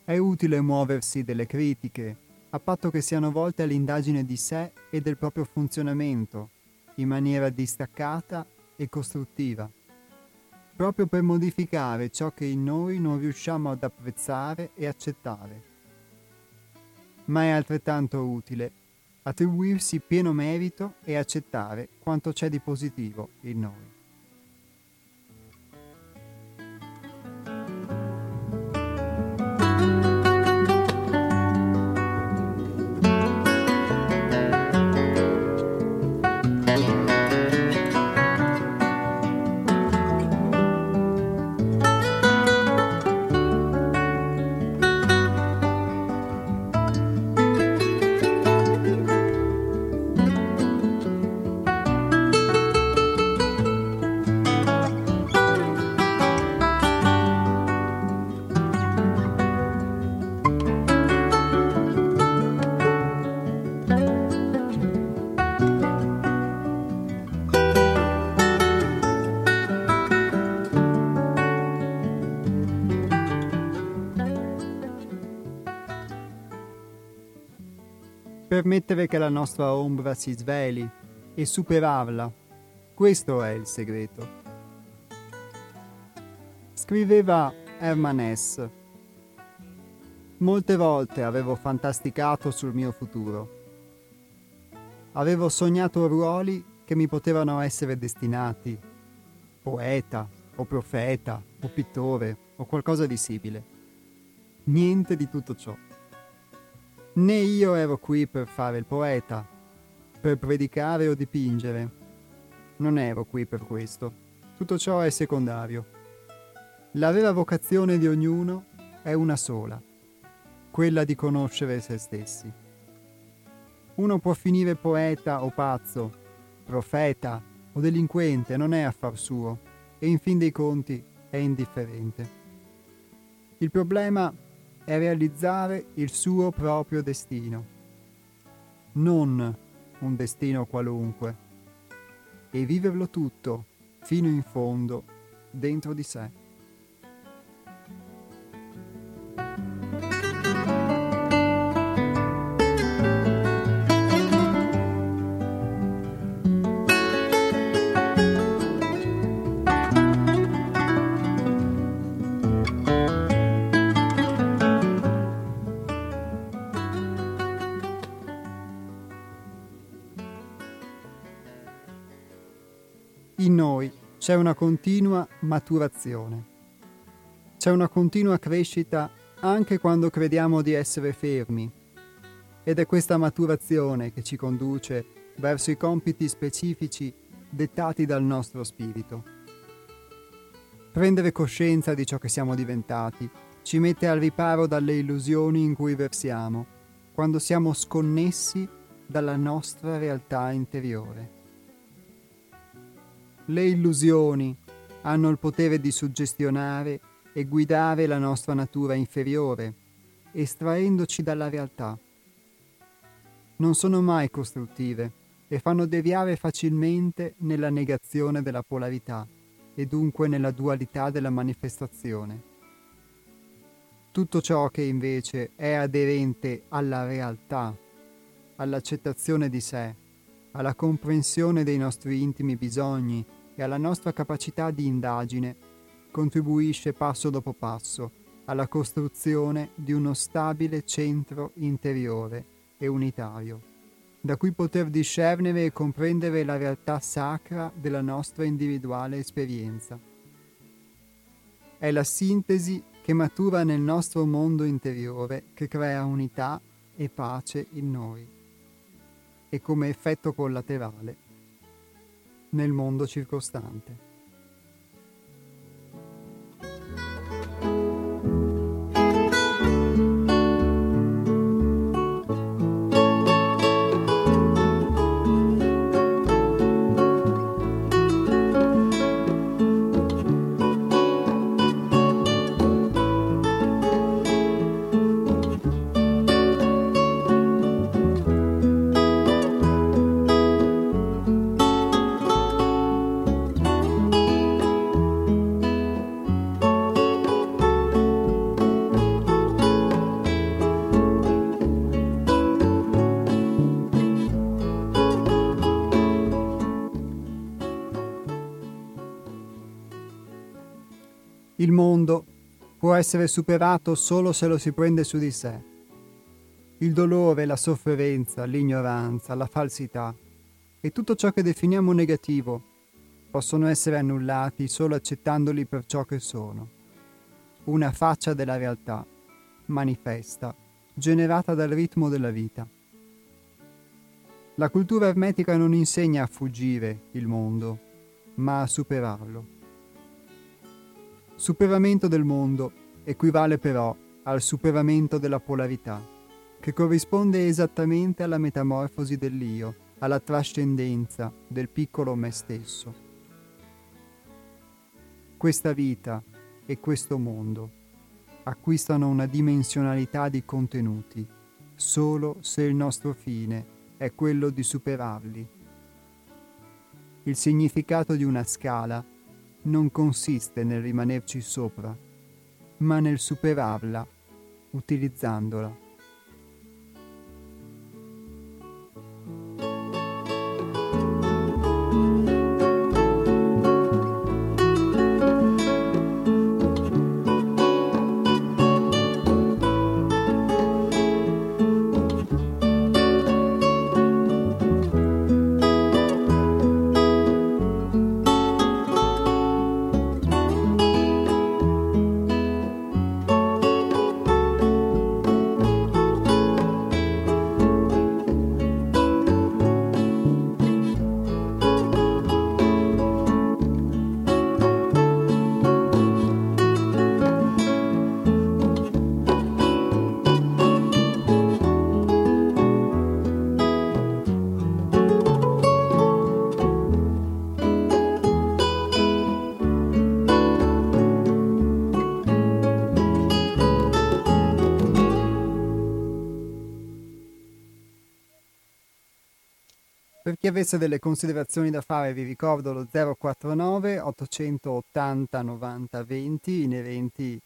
È utile muoversi delle critiche, a patto che siano volte all'indagine di sé e del proprio funzionamento, in maniera distaccata e costruttiva, proprio per modificare ciò che in noi non riusciamo ad apprezzare e accettare. Ma è altrettanto utile attribuirsi pieno merito e accettare quanto c'è di positivo in noi. Permettere che la nostra ombra si sveli e superarla. Questo è il segreto. Scriveva Herman Hesse. Molte volte avevo fantasticato sul mio futuro. Avevo sognato ruoli che mi potevano essere destinati. Poeta, o profeta, o pittore, o qualcosa di simile. Niente di tutto ciò. Né io ero qui per fare il poeta, per predicare o dipingere. Non ero qui per questo. Tutto ciò è secondario. La vera vocazione di ognuno è una sola, quella di conoscere se stessi. Uno può finire poeta o pazzo, profeta o delinquente, non è affar suo e in fin dei conti è indifferente. Il problema è è realizzare il suo proprio destino, non un destino qualunque, e viverlo tutto fino in fondo dentro di sé. C'è una continua maturazione. C'è una continua crescita anche quando crediamo di essere fermi. Ed è questa maturazione che ci conduce verso i compiti specifici dettati dal nostro spirito. Prendere coscienza di ciò che siamo diventati ci mette al riparo dalle illusioni in cui versiamo, quando siamo sconnessi dalla nostra realtà interiore. Le illusioni hanno il potere di suggestionare e guidare la nostra natura inferiore, estraendoci dalla realtà. Non sono mai costruttive e fanno deviare facilmente nella negazione della polarità e dunque nella dualità della manifestazione. Tutto ciò che invece è aderente alla realtà, all'accettazione di sé, alla comprensione dei nostri intimi bisogni e alla nostra capacità di indagine contribuisce passo dopo passo alla costruzione di uno stabile centro interiore e unitario, da cui poter discernere e comprendere la realtà sacra della nostra individuale esperienza. È la sintesi che matura nel nostro mondo interiore che crea unità e pace in noi e come effetto collaterale nel mondo circostante. Il mondo può essere superato solo se lo si prende su di sé. Il dolore, la sofferenza, l'ignoranza, la falsità e tutto ciò che definiamo negativo possono essere annullati solo accettandoli per ciò che sono. Una faccia della realtà, manifesta, generata dal ritmo della vita. La cultura ermetica non insegna a fuggire il mondo, ma a superarlo. Superamento del mondo equivale però al superamento della polarità, che corrisponde esattamente alla metamorfosi dell'io, alla trascendenza del piccolo me stesso. Questa vita e questo mondo acquistano una dimensionalità di contenuti solo se il nostro fine è quello di superarli. Il significato di una scala non consiste nel rimanerci sopra, ma nel superarla utilizzandola. Chi avesse delle considerazioni da fare vi ricordo lo 049 880 90 20 inerenti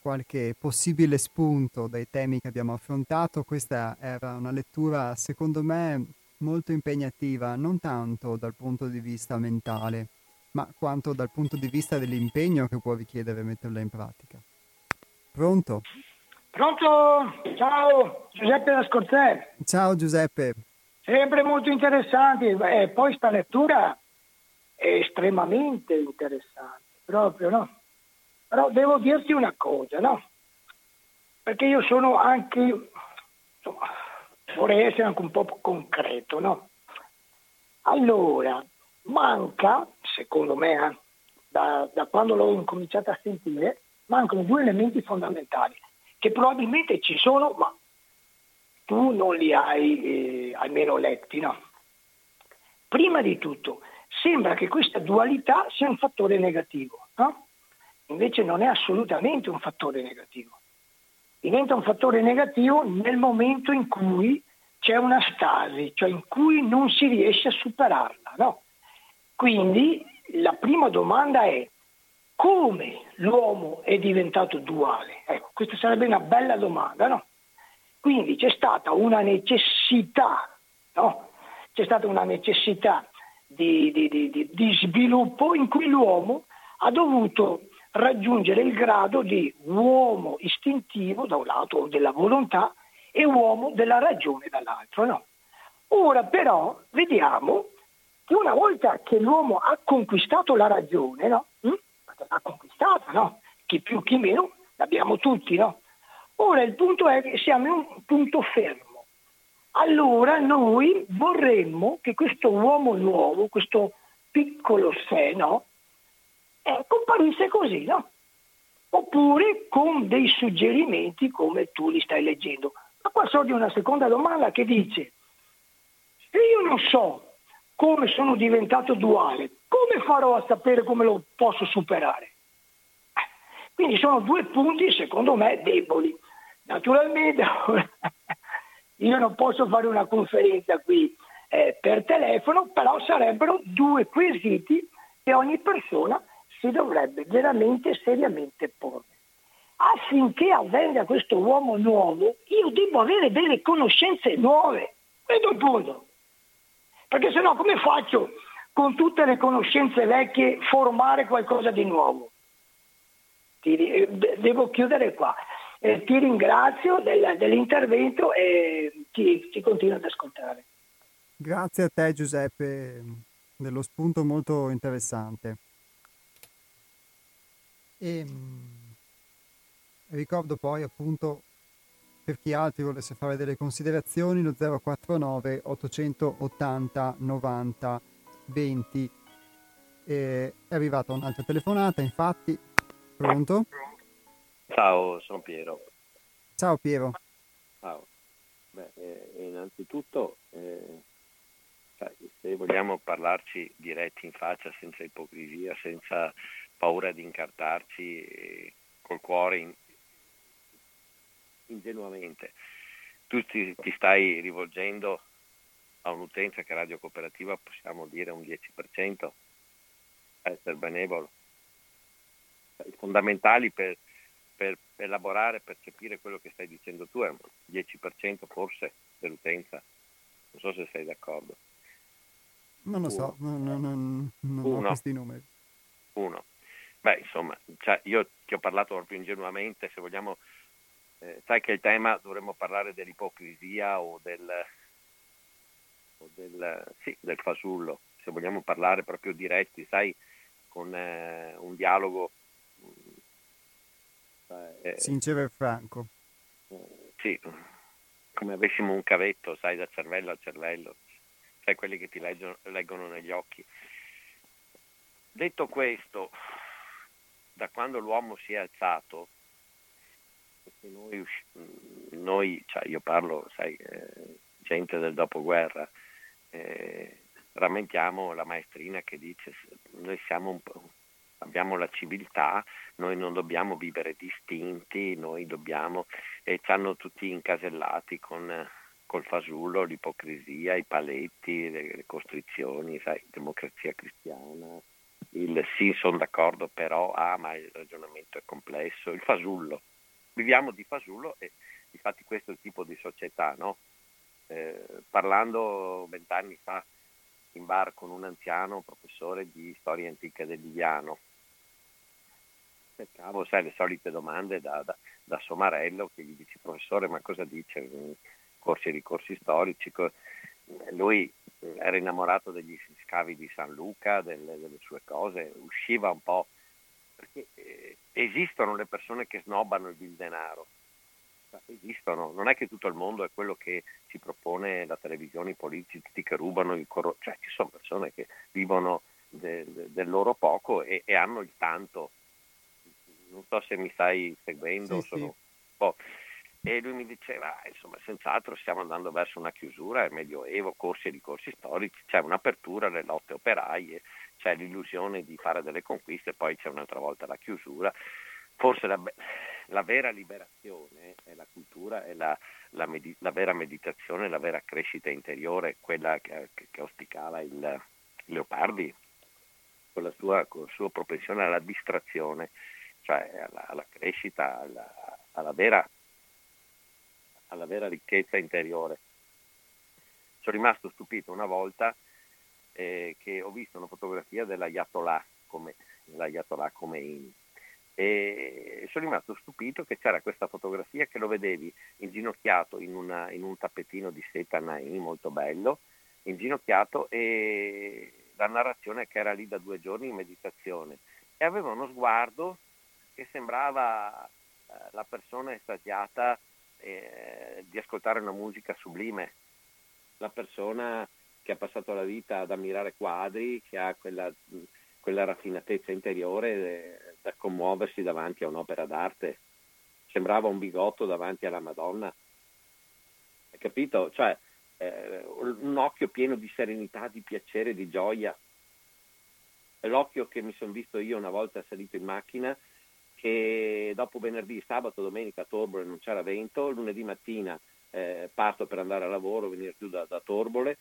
qualche possibile spunto dai temi che abbiamo affrontato. Questa era una lettura secondo me molto impegnativa, non tanto dal punto di vista mentale, ma quanto dal punto di vista dell'impegno che può richiedere metterla in pratica. Pronto? Pronto? Ciao, Giuseppe da Scorzè. Ciao Giuseppe. Sempre molto interessanti, e poi sta lettura è estremamente interessante, proprio, no? Però devo dirti una cosa, no? Perché io sono anche, insomma, vorrei essere anche un po' concreto, no? Allora, manca, secondo me, eh, da, da quando l'ho incominciato a sentire, mancano due elementi fondamentali, che probabilmente ci sono, ma tu non li hai eh, almeno letti, no? Prima di tutto, sembra che questa dualità sia un fattore negativo, no? Invece non è assolutamente un fattore negativo. Diventa un fattore negativo nel momento in cui c'è una stasi, cioè in cui non si riesce a superarla, no? Quindi la prima domanda è come l'uomo è diventato duale? Ecco, questa sarebbe una bella domanda, no? Quindi c'è stata una necessità, no? c'è stata una necessità di, di, di, di sviluppo in cui l'uomo ha dovuto raggiungere il grado di uomo istintivo, da un lato della volontà, e uomo della ragione dall'altro. No? Ora però vediamo che una volta che l'uomo ha conquistato la ragione, no? Hm? l'ha conquistata, no? chi più chi meno, l'abbiamo tutti, no? Ora il punto è che siamo in un punto fermo. Allora noi vorremmo che questo uomo nuovo, questo piccolo sé, no? Eh, comparisse così, no? Oppure con dei suggerimenti come tu li stai leggendo. Ma qua sorge una seconda domanda che dice, se io non so come sono diventato duale, come farò a sapere come lo posso superare? Eh, quindi sono due punti, secondo me, deboli. Naturalmente <laughs> io non posso fare una conferenza qui eh, per telefono, però sarebbero due quesiti che ogni persona si dovrebbe veramente seriamente porre. Affinché avvenga questo uomo nuovo, io devo avere delle conoscenze nuove. Questo è il punto. Perché se no come faccio con tutte le conoscenze vecchie formare qualcosa di nuovo? Eh, devo chiudere qua. Eh, ti ringrazio del, dell'intervento e ti, ti continuo ad ascoltare. Grazie a te Giuseppe dello spunto molto interessante. E ehm, ricordo poi appunto per chi altri volesse fare delle considerazioni lo 049 880 90 20 è arrivata un'altra telefonata infatti pronto? Ciao, sono Piero. Ciao Piero. Ciao. Beh, eh, innanzitutto, eh, se vogliamo parlarci diretti in faccia, senza ipocrisia, senza paura di incartarci eh, col cuore in, ingenuamente, tu ti, ti stai rivolgendo a un'utenza che Radio Cooperativa possiamo dire un 10%, essere benevolo. I fondamentali per per elaborare, per capire quello che stai dicendo tu, è un 10% forse dell'utenza. Non so se sei d'accordo. Non lo so, non, non, non, non ho questi numeri. Uno. Beh, insomma, cioè io ti ho parlato proprio ingenuamente, se vogliamo, eh, sai che il tema dovremmo parlare dell'ipocrisia o del, o del, sì, del fasullo, se vogliamo parlare proprio diretti, sai, con eh, un dialogo eh, Sincero e franco. Sì, come avessimo un cavetto, sai, da cervello a cervello, sai, quelli che ti leggono, leggono negli occhi. Detto questo, da quando l'uomo si è alzato, noi, noi cioè io parlo, sai, eh, gente del dopoguerra, eh, rammentiamo la maestrina che dice noi siamo un po', abbiamo la civiltà, noi non dobbiamo vivere distinti, noi dobbiamo, e ci hanno tutti incasellati con col fasullo, l'ipocrisia, i paletti, le, costrizioni, sai, democrazia cristiana, il sì, sono d'accordo, però, ah, ma il ragionamento è complesso, il fasullo. Viviamo di fasullo e infatti questo è il tipo di società, no? Eh, parlando vent'anni fa in bar con un anziano professore di storia antica del Liviano, aspettavo, sai, le solite domande da, da, da Somarello che gli dice professore ma cosa dice corsi e ricorsi storici. Lui era innamorato degli scavi di San Luca, delle, delle sue cose, usciva un po', perché eh, esistono le persone che snobbano il denaro, esistono, non è che tutto il mondo è quello che ci propone la televisione, i politici che rubano il corro, cioè ci sono persone che vivono de, de, del loro poco e, e hanno il tanto non so se mi stai seguendo, sì, sono sì. E lui mi diceva, insomma, senz'altro stiamo andando verso una chiusura, il Medioevo, corsi e ricorsi storici, c'è un'apertura alle lotte operaie, c'è l'illusione di fare delle conquiste, poi c'è un'altra volta la chiusura. Forse la, la vera liberazione è la cultura, è la, la, med- la, vera meditazione, la vera crescita interiore, quella che, che, che auspicava il Leopardi con la sua, con la sua propensione alla distrazione cioè alla, alla crescita, alla, alla, vera, alla vera ricchezza interiore. Sono rimasto stupito una volta eh, che ho visto una fotografia dell'Ayatollah come, l'Ayatollah Khomeini e sono rimasto stupito che c'era questa fotografia che lo vedevi inginocchiato in, una, in un tappetino di seta Nain molto bello, inginocchiato e la narrazione che era lì da due giorni in meditazione e aveva uno sguardo che sembrava eh, la persona estasiata eh, di ascoltare una musica sublime, la persona che ha passato la vita ad ammirare quadri, che ha quella, quella raffinatezza interiore eh, da commuoversi davanti a un'opera d'arte. Sembrava un bigotto davanti alla Madonna. Hai capito? Cioè, eh, un occhio pieno di serenità, di piacere, di gioia. L'occhio che mi sono visto io una volta salito in macchina, che dopo venerdì, sabato, domenica a Torbole non c'era vento, lunedì mattina eh, parto per andare a lavoro, venire giù da, da Torbole,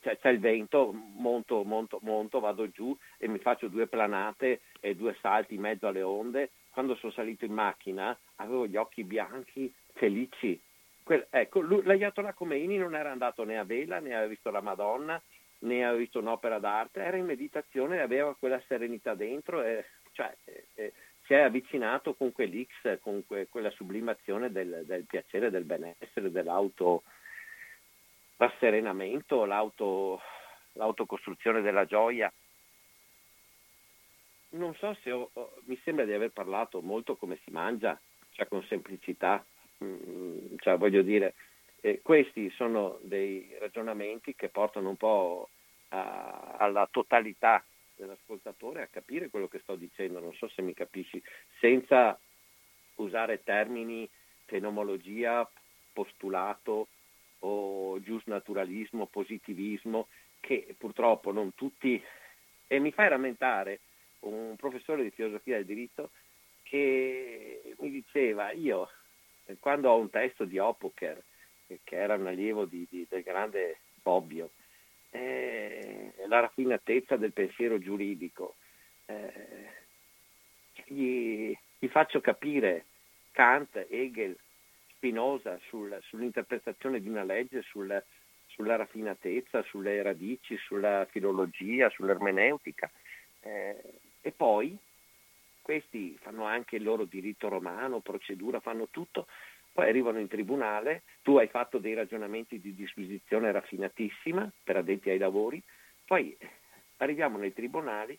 c'è, c'è, il vento, monto, monto, monto, vado giù e mi faccio due planate e due salti in mezzo alle onde. Quando sono salito in macchina avevo gli occhi bianchi, felici, Quel, ecco, lui, l'Ayatollah Khomeini non era andato né a vela, né aveva visto la Madonna, né aveva visto un'opera d'arte, era in meditazione e aveva quella serenità dentro e cioè, eh, si è avvicinato con quell'X, con que, quella sublimazione del, del, piacere, del benessere, dell'auto rasserenamento, l'auto, l'autocostruzione della gioia. Non so se ho, mi sembra di aver parlato molto come si mangia, cioè con semplicità, Mm, cioè, voglio dire, eh, questi sono dei ragionamenti che portano un po' a, alla totalità dell'ascoltatore a capire quello che sto dicendo, non so se mi capisci, senza usare termini fenomenologia, postulato o giusnaturalismo, positivismo, che purtroppo non tutti... E mi fai rammentare un professore di filosofia del diritto che mi diceva, io quando ho un testo di Opoker, che era un allievo di, di, del grande Bobbio, eh, la raffinatezza del pensiero giuridico, eh, gli, gli, faccio capire Kant, Hegel, Spinoza sul, sull'interpretazione di una legge, sul, sulla raffinatezza, sulle radici, sulla filologia, sull'ermeneutica. Eh, e poi questi fanno anche il loro diritto romano, procedura, fanno tutto, poi arrivano in tribunale, tu hai fatto dei ragionamenti di disquisizione raffinatissima per addetti ai lavori, poi arriviamo nei tribunali,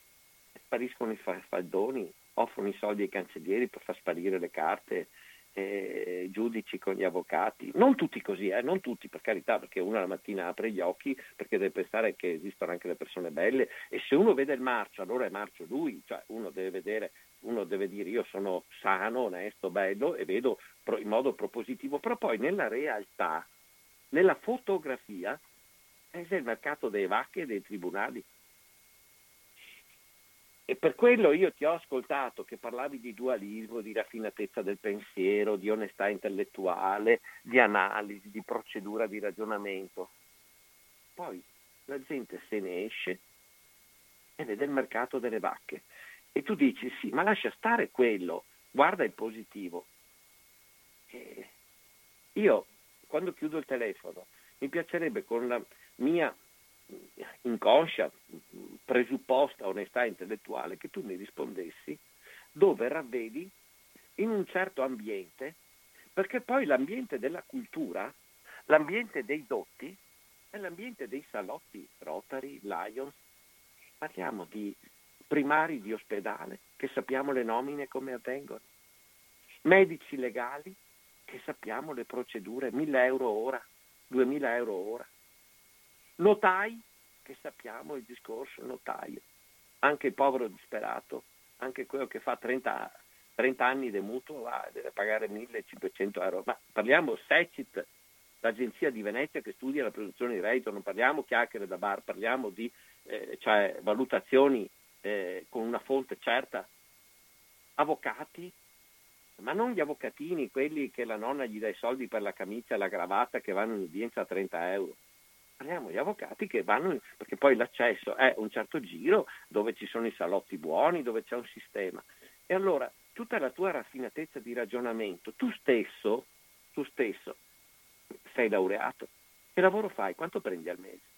spariscono i faldoni, offrono i soldi ai cancellieri per far sparire le carte, eh, giudici con gli avvocati, non tutti così, eh, non tutti per carità, perché uno la mattina apre gli occhi perché deve pensare che esistono anche le persone belle e se uno vede il marcio allora è marcio lui, cioè uno deve vedere uno deve dire io sono sano, onesto, bello e vedo in modo propositivo, però poi nella realtà, nella fotografia, è il mercato delle vacche e dei tribunali. E per quello io ti ho ascoltato che parlavi di dualismo, di raffinatezza del pensiero, di onestà intellettuale, di analisi, di procedura di ragionamento. Poi la gente se ne esce e vede il mercato delle vacche. E tu dici sì, ma lascia stare quello, guarda il positivo. E io quando chiudo il telefono mi piacerebbe con la mia inconscia, presupposta onestà intellettuale che tu mi rispondessi dove ravvedi in un certo ambiente, perché poi l'ambiente della cultura, l'ambiente dei dotti, è l'ambiente dei salotti, Rotary, Lions, parliamo di primari di ospedale, che sappiamo le nomine come avvengono, medici legali, che sappiamo le procedure, 1000 euro ora, 2000 euro ora, notai, che sappiamo il discorso notaio, anche il povero disperato, anche quello che fa 30, 30 anni di mutuo va, deve pagare 1500 euro, ma parliamo SECIT, l'agenzia di Venezia che studia la produzione di reddito, non parliamo chiacchiere da bar, parliamo di eh, cioè, valutazioni eh, con una fonte certa, avvocati, ma non gli avvocatini, quelli che la nonna gli dà i soldi per la camicia e la cravatta che vanno in udienza a 30 euro. Parliamo di avvocati che vanno, in, perché poi l'accesso è un certo giro dove ci sono i salotti buoni, dove c'è un sistema. E allora tutta la tua raffinatezza di ragionamento, tu stesso, tu stesso sei laureato, che lavoro fai? Quanto prendi al mese?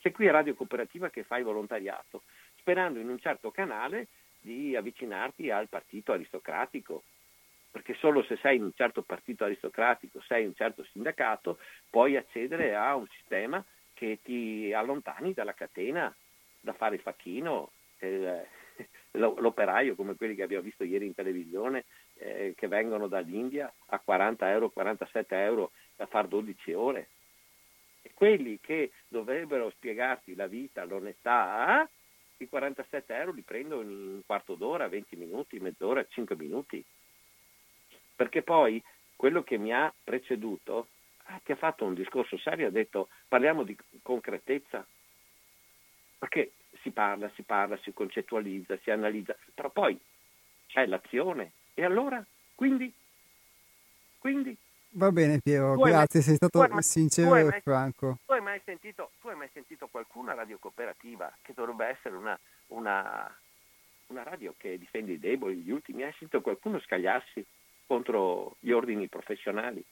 Sei qui a Radio Cooperativa che fai volontariato, sperando in un certo canale di avvicinarti al partito aristocratico, perché solo se sei in un certo partito aristocratico, sei in un certo sindacato, puoi accedere a un sistema che ti allontani dalla catena da fare il facchino, eh, <laughs> l'operaio come quelli che abbiamo visto ieri in televisione, eh, che vengono dall'India a 40 euro, 47 euro da fare 12 ore. E quelli che dovrebbero spiegarti la vita, l'onestà, i 47 euro li prendo in un quarto d'ora, 20 minuti, mezz'ora, 5 minuti. Perché poi quello che mi ha preceduto, ah, che ha fatto un discorso serio, ha detto parliamo di concretezza. Perché si parla, si parla, si concettualizza, si analizza, però poi c'è l'azione. E allora? Quindi? Quindi? Va bene Piero, grazie, mai, sei stato mai, sincero e franco. Tu hai, mai sentito, tu hai mai sentito qualcuna radio cooperativa che dovrebbe essere una, una, una radio che difende i deboli, gli ultimi? Hai sentito qualcuno scagliarsi contro gli ordini professionali?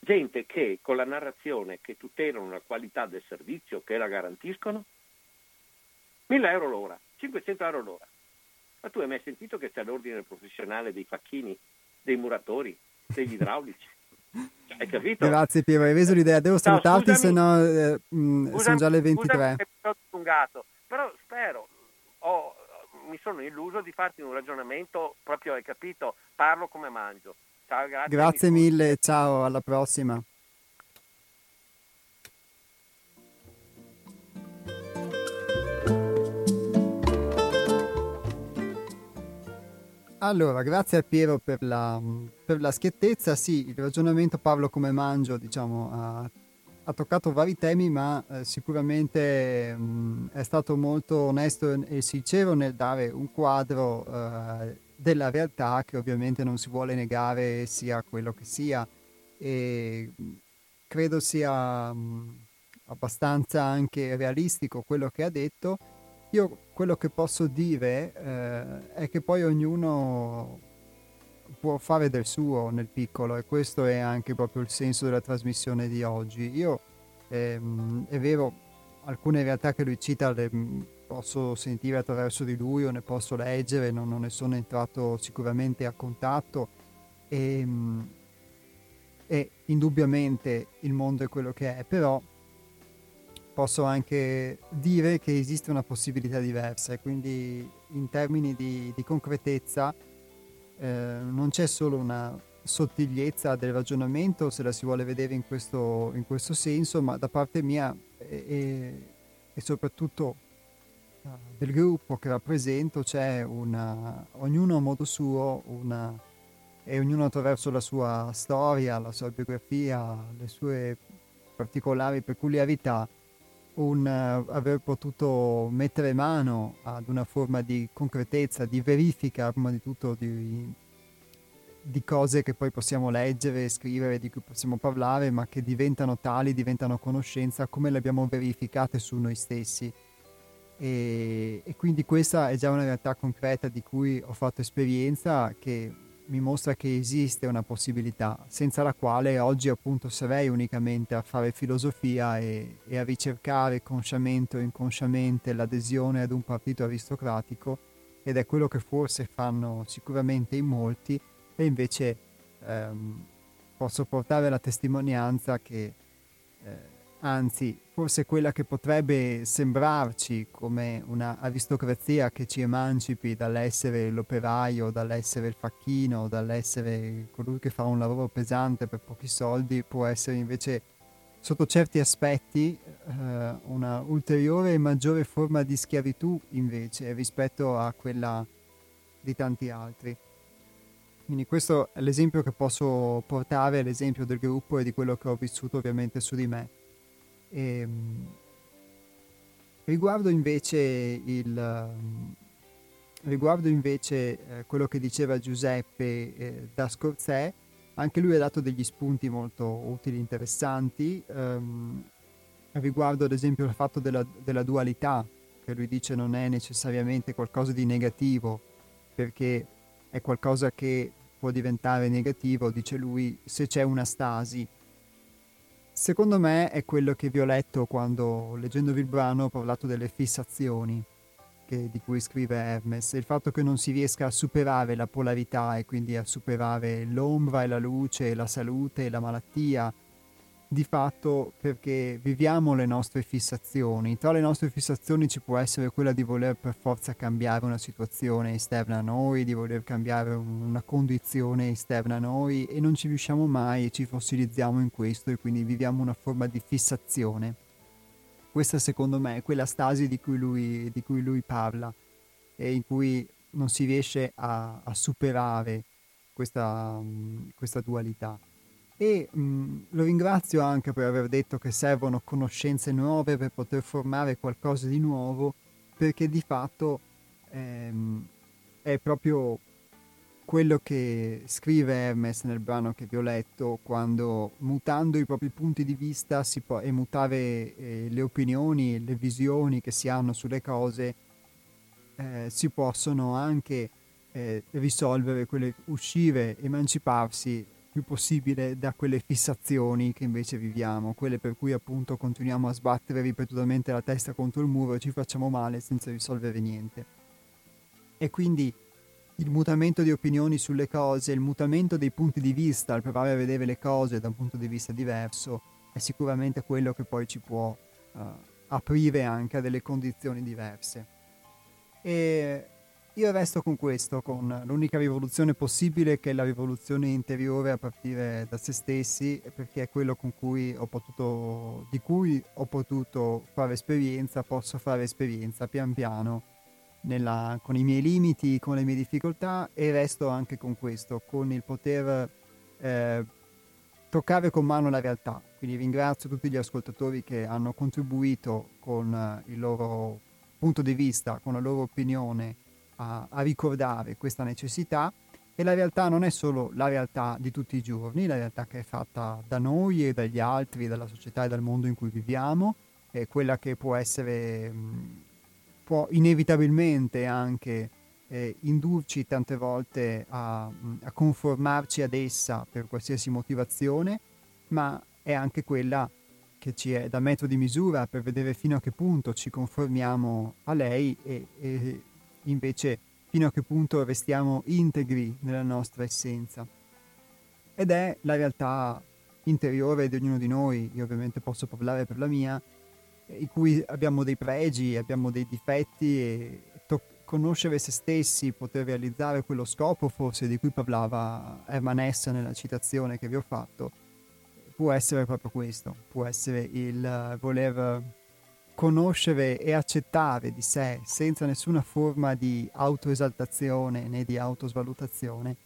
Gente che con la narrazione che tutelano la qualità del servizio, che la garantiscono, 1000 euro l'ora, 500 euro l'ora. Ma tu hai mai sentito che c'è l'ordine professionale dei facchini, dei muratori, degli idraulici? Hai capito? Grazie Piero, hai reso l'idea. Devo salutarti, no, se no eh, mm, sono già le 23. Allungato, però spero, oh, mi sono illuso di farti un ragionamento proprio, hai capito, parlo come mangio. Ciao, grazie. Grazie mille, ciao, alla prossima. Allora, grazie a Piero per la, per la schiettezza. Sì, il ragionamento Parlo come mangio, diciamo, ha, ha toccato vari temi, ma eh, sicuramente mh, è stato molto onesto e sincero nel dare un quadro eh, della realtà che ovviamente non si vuole negare sia quello che sia. E credo sia mh, abbastanza anche realistico quello che ha detto io quello che posso dire eh, è che poi ognuno può fare del suo nel piccolo e questo è anche proprio il senso della trasmissione di oggi. Io ehm, è vero, alcune realtà che lui cita le posso sentire attraverso di lui o ne posso leggere, non, non ne sono entrato sicuramente a contatto e, e indubbiamente il mondo è quello che è, però posso anche dire che esiste una possibilità diversa e quindi in termini di, di concretezza eh, non c'è solo una sottigliezza del ragionamento se la si vuole vedere in questo, in questo senso, ma da parte mia e, e, soprattutto uh, del gruppo che rappresento c'è una, ognuno a modo suo una, e ognuno attraverso la sua storia, la sua biografia, le sue particolari peculiarità un uh, aver potuto mettere mano ad una forma di concretezza, di verifica, prima di tutto di, di, cose che poi possiamo leggere, scrivere, di cui possiamo parlare, ma che diventano tali, diventano conoscenza come le abbiamo verificate su noi stessi. E, e quindi questa è già una realtà concreta di cui ho fatto esperienza che mi mostra che esiste una possibilità senza la quale oggi appunto sarei unicamente a fare filosofia e, e a ricercare consciamente o inconsciamente l'adesione ad un partito aristocratico ed è quello che forse fanno sicuramente in molti e invece ehm, posso portare la testimonianza che eh, anzi forse quella che potrebbe sembrarci come una aristocrazia che ci emancipi dall'essere l'operaio, dall'essere il facchino, dall'essere colui che fa un lavoro pesante per pochi soldi, può essere invece sotto certi aspetti eh, una ulteriore e maggiore forma di schiavitù invece rispetto a quella di tanti altri. Quindi questo è l'esempio che posso portare, l'esempio del gruppo e di quello che ho vissuto ovviamente su di me. E, ehm, riguardo invece, il, riguardo invece eh, quello che diceva Giuseppe eh, da Scorzè, anche lui ha dato degli spunti molto utili interessanti, ehm, riguardo ad esempio il fatto della, della dualità, che lui dice non è necessariamente qualcosa di negativo, perché è qualcosa che può diventare negativo, dice lui, se c'è una stasi Secondo me è quello che vi ho letto quando, leggendovi il brano, ho parlato delle fissazioni. che, di cui scrive Hermes, il fatto che non si riesca a superare la polarità e quindi a superare l'ombra e la luce, la salute e la malattia, di fatto perché viviamo le nostre fissazioni. Tra le nostre fissazioni ci può essere quella di voler per forza cambiare una situazione esterna a noi, di voler cambiare una condizione esterna a noi e non ci riusciamo mai e ci fossilizziamo in questo e quindi viviamo una forma di fissazione. Questa secondo me è quella stasi di cui lui, di cui lui parla e in cui non si riesce a, a superare questa, questa dualità e mh, lo ringrazio anche per aver detto che servono conoscenze nuove per poter formare qualcosa di nuovo, perché di fatto ehm, è proprio quello che scrive Hermes nel brano che vi ho letto, quando mutando i propri punti di vista può, e mutare eh, le opinioni le visioni che si hanno sulle cose, eh, si possono anche eh, risolvere, quelle, uscire, emanciparsi più possibile da quelle fissazioni che invece viviamo, quelle per cui appunto continuiamo a sbattere ripetutamente la testa contro il muro e ci facciamo male senza risolvere niente. E quindi il mutamento di opinioni sulle cose, il mutamento dei punti di vista, il provare a vedere le cose da un punto di vista diverso, è sicuramente quello che poi ci può uh, aprire anche a delle condizioni diverse. E io resto con questo, con l'unica rivoluzione possibile che è la rivoluzione interiore a partire da se stessi, perché è quello cui potuto, di cui ho potuto fare esperienza, posso fare esperienza pian piano nella, con i miei limiti, con le mie difficoltà e resto anche con questo, con il poter eh, toccare con mano la realtà. Quindi ringrazio tutti gli ascoltatori che hanno contribuito con il loro punto di vista, con la loro opinione a, a ricordare questa necessità. E la realtà non è solo la realtà di tutti i giorni, la realtà che è fatta da noi e dagli altri, dalla società e dal mondo in cui viviamo, è quella che può essere, può inevitabilmente anche eh, indurci tante volte a, a, conformarci ad essa per qualsiasi motivazione, ma è anche quella che ci è da metro di misura per vedere fino a che punto ci conformiamo a lei e, e invece fino a che punto restiamo integri nella nostra essenza. Ed è la realtà interiore di ognuno di noi, io ovviamente posso parlare per la mia, in cui abbiamo dei pregi, abbiamo dei difetti e to- conoscere se stessi, poter realizzare quello scopo forse di cui parlava Herman Hesse nella citazione che vi ho fatto, può essere proprio questo, può essere il voler conoscere e accettare di sé senza nessuna forma di autoesaltazione né di autosvalutazione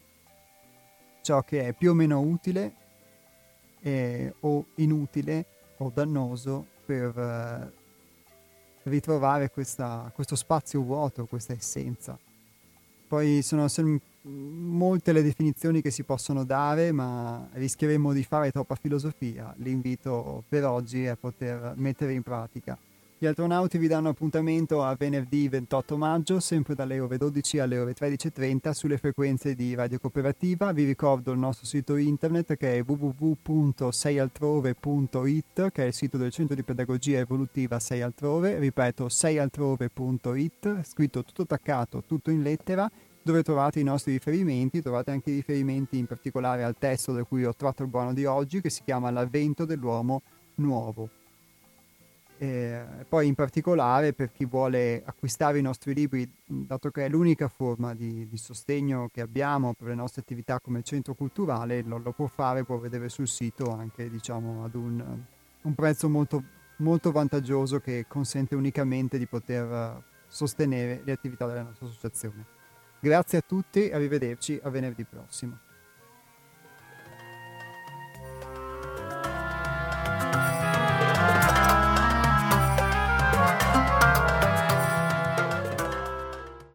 ciò che è più o meno utile eh, o inutile o dannoso per eh, ritrovare questa, questo spazio vuoto, questa essenza. Poi sono sem- molte le definizioni che si possono dare, ma rischieremmo di fare troppa filosofia. L'invito per oggi è poter mettere in pratica. Gli astronauti vi danno appuntamento a venerdì 28 maggio, sempre dalle ore 12 alle ore 13.30 sulle frequenze di Radio Cooperativa. Vi ricordo il nostro sito internet che è www.seialtrove.it, che è il sito del Centro di Pedagogia Evolutiva 6 Altrove. Ripeto, seialtrove.it, scritto tutto attaccato, tutto in lettera dove trovate i nostri riferimenti, trovate anche i riferimenti in particolare al testo da cui ho tratto il brano di oggi che si chiama L'avvento dell'uomo nuovo. Eh, poi in particolare per chi vuole acquistare i nostri libri, dato che è l'unica forma di, di sostegno che abbiamo per le nostre attività come centro culturale, lo, lo può fare, può vedere sul sito anche diciamo, ad un, un prezzo molto, molto vantaggioso che consente unicamente di poter sostenere le attività della nostra associazione. Grazie a tutti, arrivederci a venerdì prossimo.